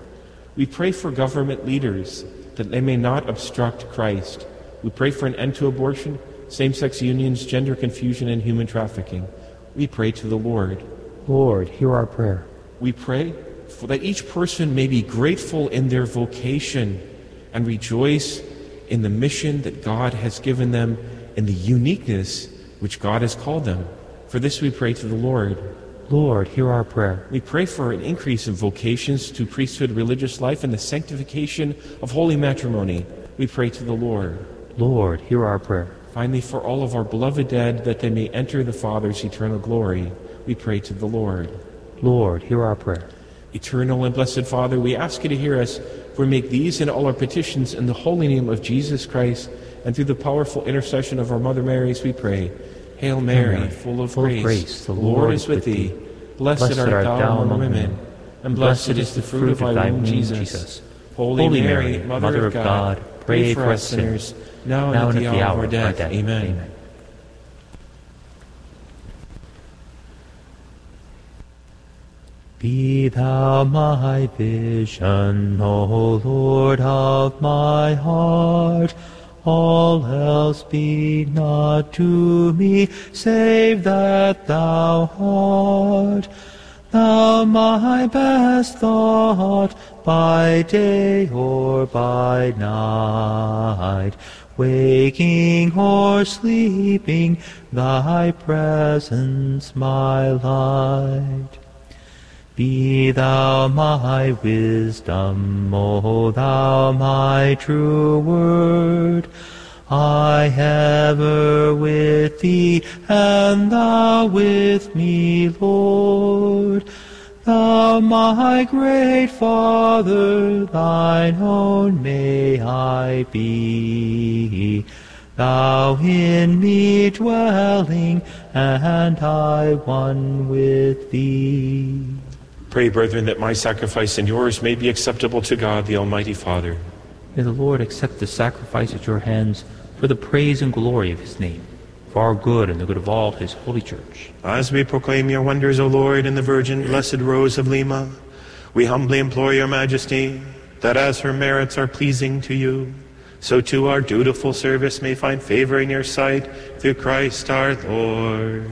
We pray for government leaders, that they may not obstruct Christ. We pray for an end to abortion, same sex unions, gender confusion, and human trafficking. We pray to the Lord. Lord, hear our prayer. We pray for that each person may be grateful in their vocation and rejoice in the mission that God has given them and the uniqueness which God has called them. For this we pray to the Lord. Lord, hear our prayer. We pray for an increase in vocations to priesthood, religious life, and the sanctification of holy matrimony. We pray to the Lord. Lord, hear our prayer. Finally, for all of our beloved dead, that they may enter the Father's eternal glory, we pray to the Lord. Lord, hear our prayer. Eternal and blessed Father, we ask you to hear us, for we make these and all our petitions in the holy name of Jesus Christ, and through the powerful intercession of our Mother Marys, we pray. Hail Mary, Mary, full of full grace, grace, the Lord is with thee. Blessed, art thou among women, and blessed is the fruit of thy womb, Jesus. Holy, Mary, Mother, of God, pray for us sinners, now, and at the hour of our death. Amen. Be thou my vision, O Lord of my heart. All else be not to me, save that thou art. Thou my best thought, by day or by night. Waking or sleeping, thy presence my light. Be thou my wisdom, O thou my true word. I ever with thee, and thou with me, Lord. Thou my great Father, thine own may I be. Thou in me dwelling, and I one with thee. Pray, brethren, that my sacrifice and yours may be acceptable to God, the Almighty Father. May the Lord accept the sacrifice at your hands for the praise and glory of his name, for our good and the good of all his holy church. As we proclaim your wonders, O Lord, in the Virgin Blessed Rose of Lima, we humbly implore your majesty that as her merits are pleasing to you, so too our dutiful service may find favor in your sight through Christ our Lord.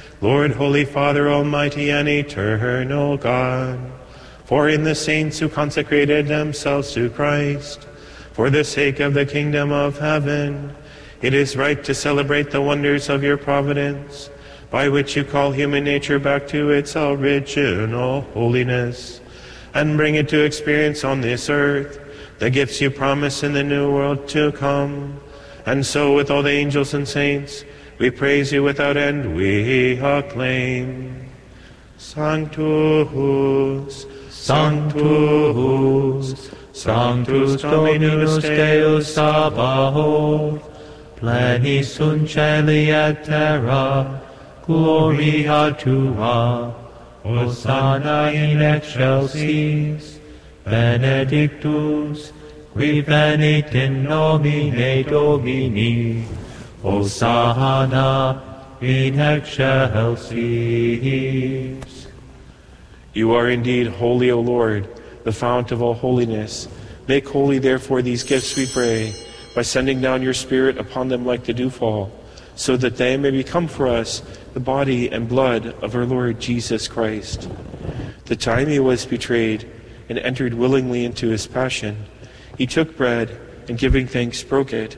Lord, Holy Father, Almighty and Eternal God. For in the saints who consecrated themselves to Christ, for the sake of the kingdom of heaven, it is right to celebrate the wonders of your providence, by which you call human nature back to its original holiness and bring it to experience on this earth the gifts you promise in the new world to come. And so, with all the angels and saints, we praise you without end, we acclaim. Sanctus, Sanctus, Sanctus Dominus Deus Sabaoth, Pleni sunt celi et terra, gloria tua, Hosanna in excelsis, benedictus, qui venit in nomine Domini, Hosanna in excelsis. You are indeed holy, O Lord, the fount of all holiness. Make holy, therefore, these gifts, we pray, by sending down your Spirit upon them like the dewfall, so that they may become for us the body and blood of our Lord Jesus Christ. The time he was betrayed and entered willingly into his passion, he took bread and giving thanks broke it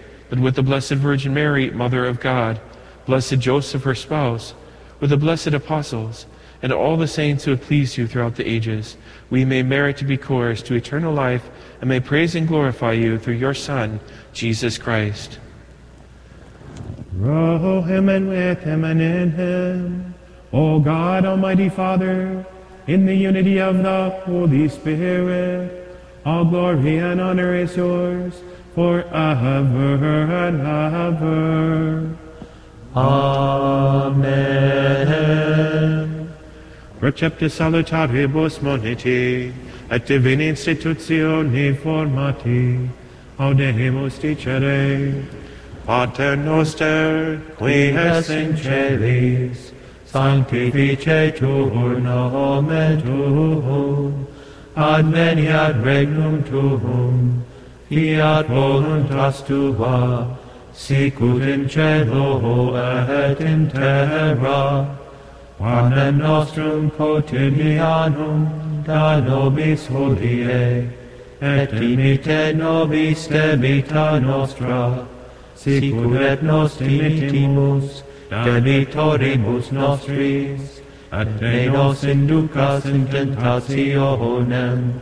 that with the Blessed Virgin Mary, Mother of God, blessed Joseph, her spouse, with the blessed apostles, and all the saints who have pleased you throughout the ages, we may merit to be course to eternal life and may praise and glorify you through your Son, Jesus Christ. Through him and with him and in him, O God, Almighty Father, in the unity of the Holy Spirit, all glory and honor is yours forever and ever. Amen. Receptus salutaribus moniti, et divini institutioni formati, audemus dicere, Pater noster, qui es in celis, sanctificetur nomen tuum, adveniat regnum tuum, fiat voluntas tua, sicut in cielo et in terra. Panem nostrum quotidianum da nobis hodie, et dimite nobis debita nostra, sicur et nos dimitimus debitoribus nostris, et ne nos inducas in tentationem,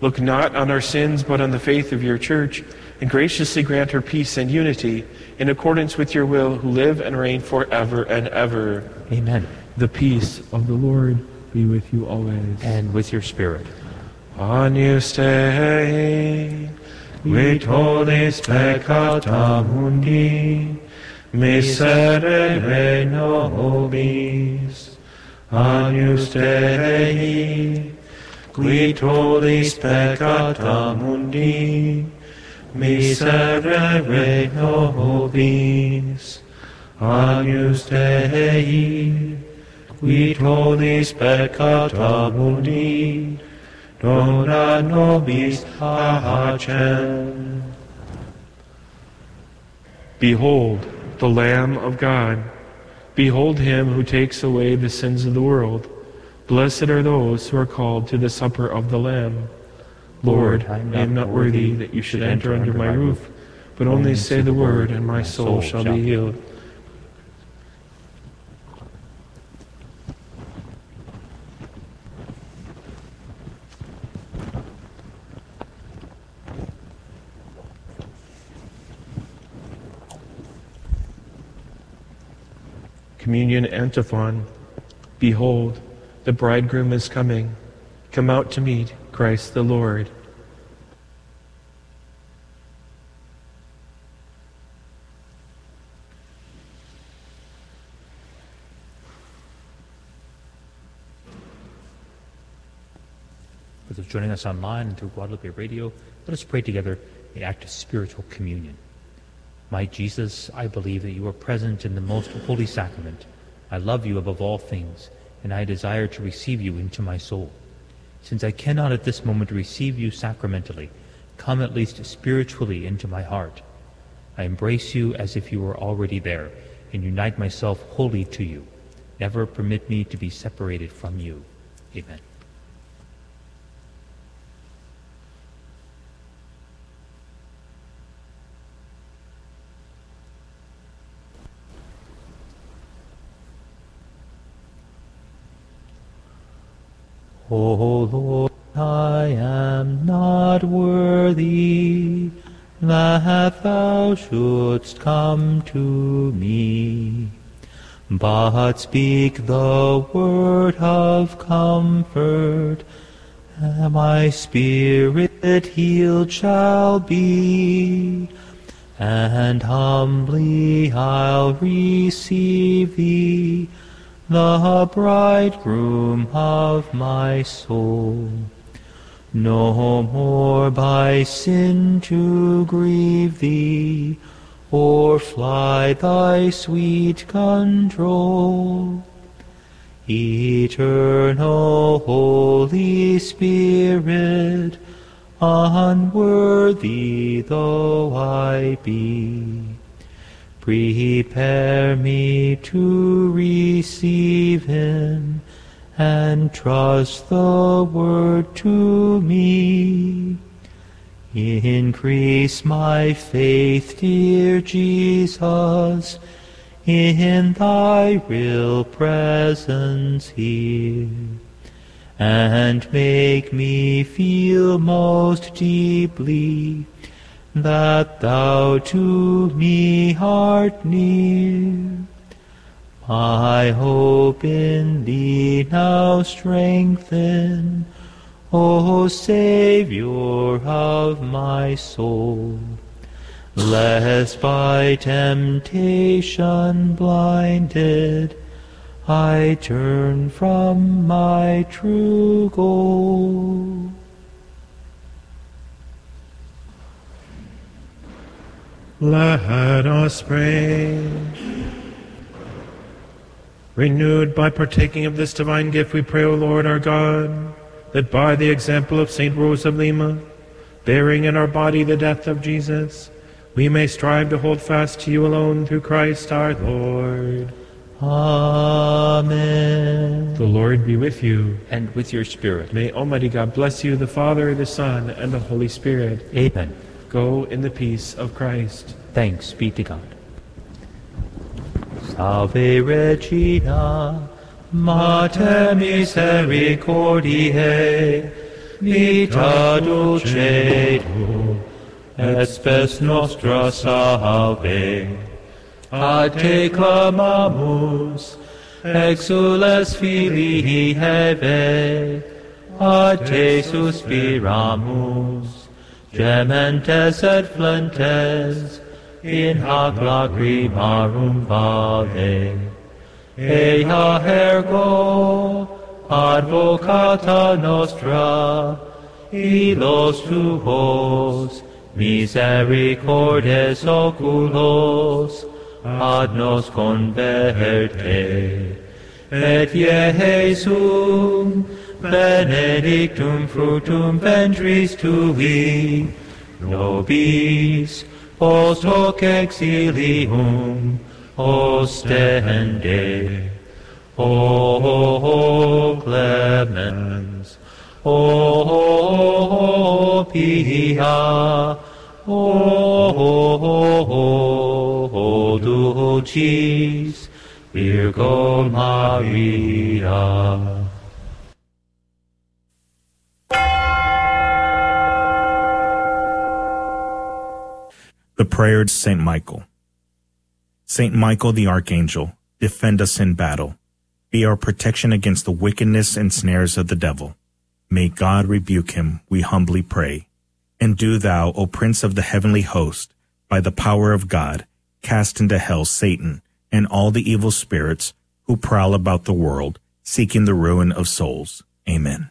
Look not on our sins, but on the faith of your church, and graciously grant her peace and unity in accordance with your will, who live and reign forever and ever. Amen. The peace of the Lord be with you always. And with your spirit. Agnus Dei, qui tollis peccata mundi, miserere nobis. Agnus Dei, qui tollis peccata mundi, miserere nobis. Agnus Dei, qui tollis peccata mundi, dona nobis pacem. Behold, the Lamb of God. Behold him who takes away the sins of the world. Blessed are those who are called to the supper of the Lamb. Lord, I am not worthy that you should enter under my roof, but only say the word, and my soul shall be healed. Communion antiphon. Behold, the bridegroom is coming. Come out to meet Christ the Lord. For those joining us online and through Guadalupe Radio, let us pray together the act of spiritual communion. My Jesus, I believe that you are present in the most holy sacrament. I love you above all things, and I desire to receive you into my soul. Since I cannot at this moment receive you sacramentally, come at least spiritually into my heart. I embrace you as if you were already there, and unite myself wholly to you. Never permit me to be separated from you. Amen. O Lord, I am not worthy. That thou shouldst come to me, but speak the word of comfort, and my spirit healed shall be, and humbly I'll receive thee the bridegroom of my soul. No more by sin to grieve thee, or fly thy sweet control. Eternal Holy Spirit, unworthy though I be, Prepare me to receive him and trust the word to me. Increase my faith, dear Jesus, in thy real presence here, and make me feel most deeply that thou to me art near. My hope in thee now strengthen, O Saviour of my soul. Lest by temptation blinded, I turn from my true goal. Let us pray. Renewed by partaking of this divine gift, we pray, O Lord our God, that by the example of St. Rose of Lima, bearing in our body the death of Jesus, we may strive to hold fast to you alone through Christ our Lord. Amen. The Lord be with you. And with your spirit. May Almighty God bless you, the Father, the Son, and the Holy Spirit. Amen. Go in the peace of Christ. Thanks be to God. Salve Regina, Mater Misericordiae, Vita Dulcedo, et spes nostra salve. A te clamamus, exules filii Heve, a te suspiramus, gementes et flentes, in hoc lacrimarum vale. Ea ergo, advocata nostra, ilos tuos, misericordes oculos, ad nos converte. Et Iesum, benedictum fructum ventris tui, nobis, post hoc exilium ostende. O clemens, O pia, O dulcis, Virgo Maria. The prayer to Saint Michael. Saint Michael the Archangel, defend us in battle. Be our protection against the wickedness and snares of the devil. May God rebuke him, we humbly pray. And do thou, O Prince of the heavenly host, by the power of God, cast into hell Satan and all the evil spirits who prowl about the world, seeking the ruin of souls. Amen.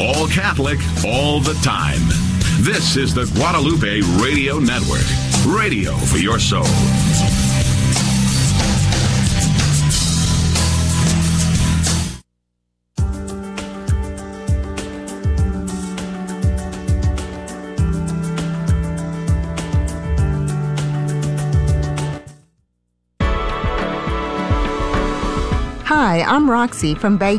All Catholic, all the time. This is the Guadalupe Radio Network. Radio for your soul. Hi, I'm Roxy from Bay